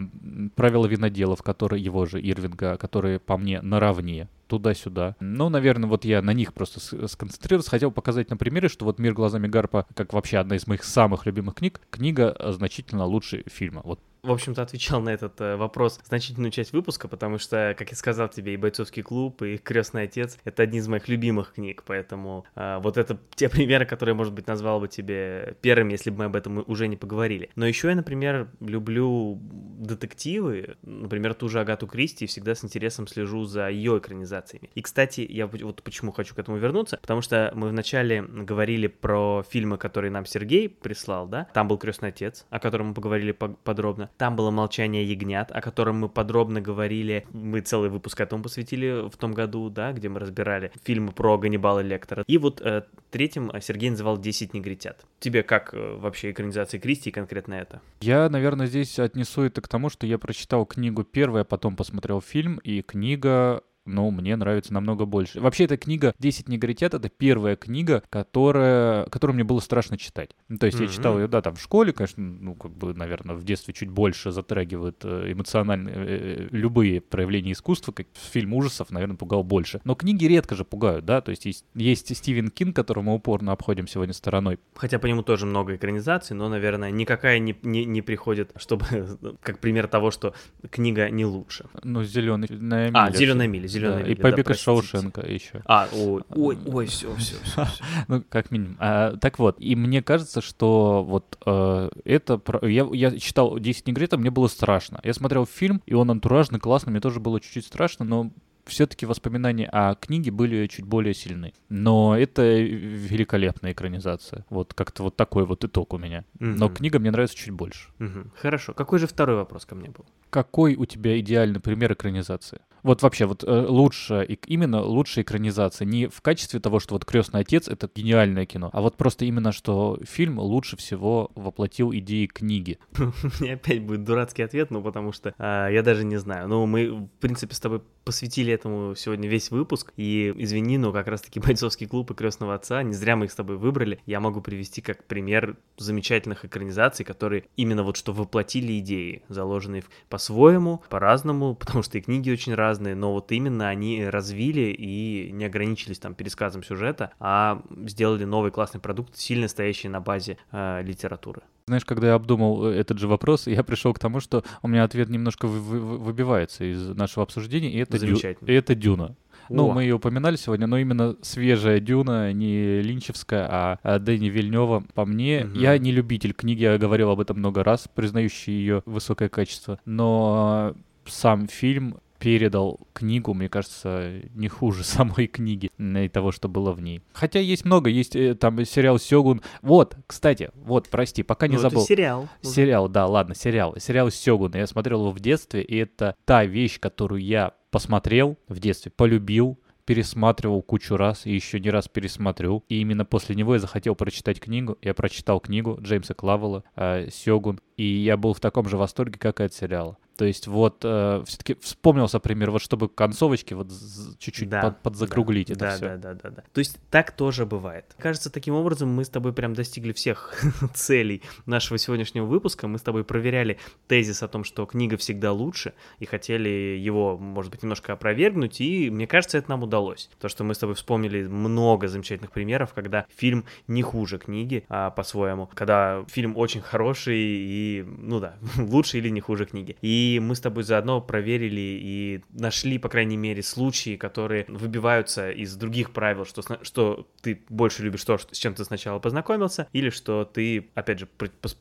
правила виноделов, которые его же Ирвинга, которые по мне наравне туда-сюда. Ну, наверное, вот я на них просто сконцентрировался. Хотел показать на примере, что вот «Мир глазами Гарпа», как вообще одна из моих самых любимых книг, книга значительно лучше фильма. Вот в общем-то, отвечал на этот э, вопрос значительную часть выпуска, потому что, как я сказал тебе, и «Бойцовский клуб», и «Крестный отец» — это одни из моих любимых книг, поэтому э, вот это те примеры, которые, может быть, назвал бы тебе первыми, если бы мы об этом уже не поговорили. Но еще я, например, люблю детективы, например, ту же Агату Кристи, и всегда с интересом слежу за ее экранизациями. И, кстати, я вот почему хочу к этому вернуться, потому что мы вначале говорили про фильмы, которые нам Сергей прислал, да? Там был «Крестный отец», о котором мы поговорили подробно. Там было «Молчание ягнят», о котором мы подробно говорили. Мы целый выпуск этому посвятили в том году, да, где мы разбирали фильмы про Ганнибала Лектора. И вот э, третьим Сергей называл «Десять негритят». Тебе как э, вообще экранизация Кристи конкретно это? Я, наверное, здесь отнесу это к тому, что я прочитал книгу первой, а потом посмотрел фильм, и книга но мне нравится намного больше. Вообще, эта книга «10 негритят» — это первая книга, которая, которую мне было страшно читать. Ну, то есть mm-hmm. я читал ее, да, там в школе, конечно, ну, как бы, наверное, в детстве чуть больше затрагивают э, эмоционально э, э, любые проявления искусства, как фильм ужасов, наверное, пугал больше. Но книги редко же пугают, да, то есть есть, есть Стивен Кинг, которого мы упорно обходим сегодня стороной. Хотя по нему тоже много экранизаций, но, наверное, никакая не, не, не приходит, чтобы, как пример того, что книга не лучше. Ну, «Зеленый на А, «Зеленая миля», зеленая да, И побег да, из Шоушенка еще. А, ой, ой, ой, все, все, все. ну, как минимум. А, так вот, и мне кажется, что вот э, это... Я, я читал 10 негритов, мне было страшно. Я смотрел фильм, и он антуражный, классный, мне тоже было чуть-чуть страшно, но все-таки воспоминания о книге были чуть более сильны. Но это великолепная экранизация. Вот как-то вот такой вот итог у меня. Угу. Но книга мне нравится чуть больше. Угу. Хорошо. Какой же второй вопрос ко мне был? Какой у тебя идеальный пример экранизации? Вот вообще, вот э, лучше, именно лучшая экранизация. Не в качестве того, что вот «Крестный отец» — это гениальное кино, а вот просто именно, что фильм лучше всего воплотил идеи книги. Меня опять будет дурацкий ответ, ну потому что а, я даже не знаю. Ну, мы, в принципе, с тобой посвятили этому сегодня весь выпуск, и извини, но как раз-таки «Бойцовский клуб» и «Крестного отца», не зря мы их с тобой выбрали, я могу привести как пример замечательных экранизаций, которые именно вот что воплотили идеи, заложенные по-своему, по-разному, потому что и книги очень разные, разные, но вот именно они развили и не ограничились там пересказом сюжета, а сделали новый классный продукт, сильно стоящий на базе э, литературы. Знаешь, когда я обдумал э, этот же вопрос, я пришел к тому, что у меня ответ немножко вы- вы- выбивается из нашего обсуждения, и это, дю- и это Дюна. Ну, О. мы ее упоминали сегодня, но именно свежая Дюна, не Линчевская, а, а Дэнни Вильнева. По мне, угу. я не любитель книги, я говорил об этом много раз, признающий ее высокое качество. Но сам фильм передал книгу, мне кажется, не хуже самой книги и того, что было в ней. Хотя есть много, есть э, там сериал Сёгун. Вот, кстати, вот, прости, пока не ну, забыл. Это сериал. Сериал, да, ладно, сериал. Сериал Сёгун. Я смотрел его в детстве, и это та вещь, которую я посмотрел в детстве, полюбил, пересматривал кучу раз и еще не раз пересмотрю. И именно после него я захотел прочитать книгу. Я прочитал книгу Джеймса Клавелла э, «Сёгун», и я был в таком же восторге, как и от сериала. То есть вот э, все-таки вспомнился пример, вот чтобы концовочки вот чуть-чуть да, под, подзакруглить да, это да, все. Да, да, да, да. То есть так тоже бывает. Кажется, таким образом мы с тобой прям достигли всех целей нашего сегодняшнего выпуска. Мы с тобой проверяли тезис о том, что книга всегда лучше, и хотели его, может быть, немножко опровергнуть, и мне кажется, это нам удалось. То, что мы с тобой вспомнили много замечательных примеров, когда фильм не хуже книги а, по-своему, когда фильм очень хороший и, ну да, лучше или не хуже книги. И мы с тобой заодно проверили и нашли, по крайней мере, случаи, которые выбиваются из других правил, что, что ты больше любишь то, что, с чем ты сначала познакомился, или что ты, опять же,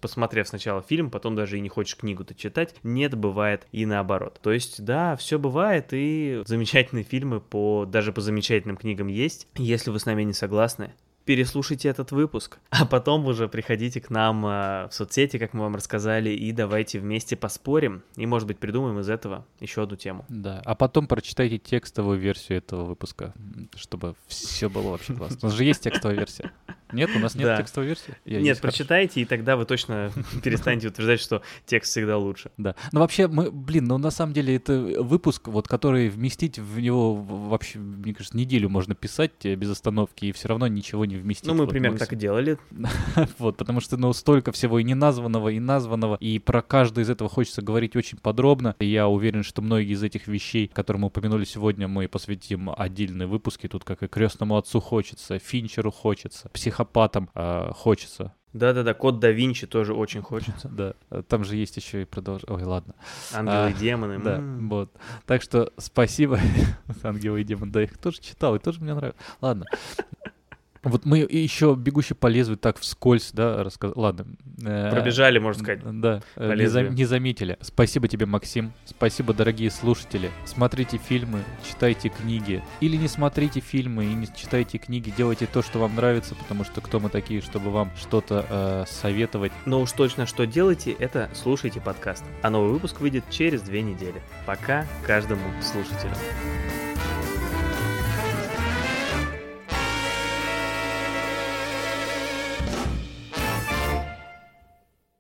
посмотрев сначала фильм, потом даже и не хочешь книгу-то читать. Нет, бывает и наоборот. То есть, да, все бывает, и замечательные фильмы по даже по замечательным книгам есть. Если вы с нами не согласны, переслушайте этот выпуск, а потом уже приходите к нам э, в соцсети, как мы вам рассказали, и давайте вместе поспорим, и, может быть, придумаем из этого еще одну тему. Да, а потом прочитайте текстовую версию этого выпуска, чтобы все было вообще классно. У нас же есть текстовая версия. Нет, у нас нет да. текстовой версии? Я нет, прочитайте, хорошо. и тогда вы точно перестанете утверждать, что текст всегда лучше. Да. Но вообще, мы, блин, ну на самом деле это выпуск, вот который вместить в него вообще, мне кажется, неделю можно писать э, без остановки, и все равно ничего не вместить. Ну, мы вот примерно так и делали. вот, потому что, ну, столько всего и неназванного, и названного, и про каждый из этого хочется говорить очень подробно. И я уверен, что многие из этих вещей, которые мы упомянули сегодня, мы посвятим отдельные выпуски. Тут как и крестному отцу хочется, Финчеру хочется, психопатам э, хочется. Да-да-да, код да Винчи тоже очень хочется. Да, там же есть еще и продолжение. Ой, ладно. Ангелы и а, демоны. Да, вот. Так что спасибо, ангелы и демоны. Да, их тоже читал, и тоже мне нравится. Ладно. Вот мы еще «Бегущий по лезвию» так вскользь, да, рассказали. Ладно. Э, Пробежали, можно сказать. Да, не, за, не заметили. Спасибо тебе, Максим. Спасибо, дорогие слушатели. Смотрите фильмы, читайте книги. Или не смотрите фильмы и не читайте книги. Делайте то, что вам нравится, потому что кто мы такие, чтобы вам что-то э, советовать. Но уж точно что делайте, это слушайте подкаст. А новый выпуск выйдет через две недели. Пока каждому слушателю.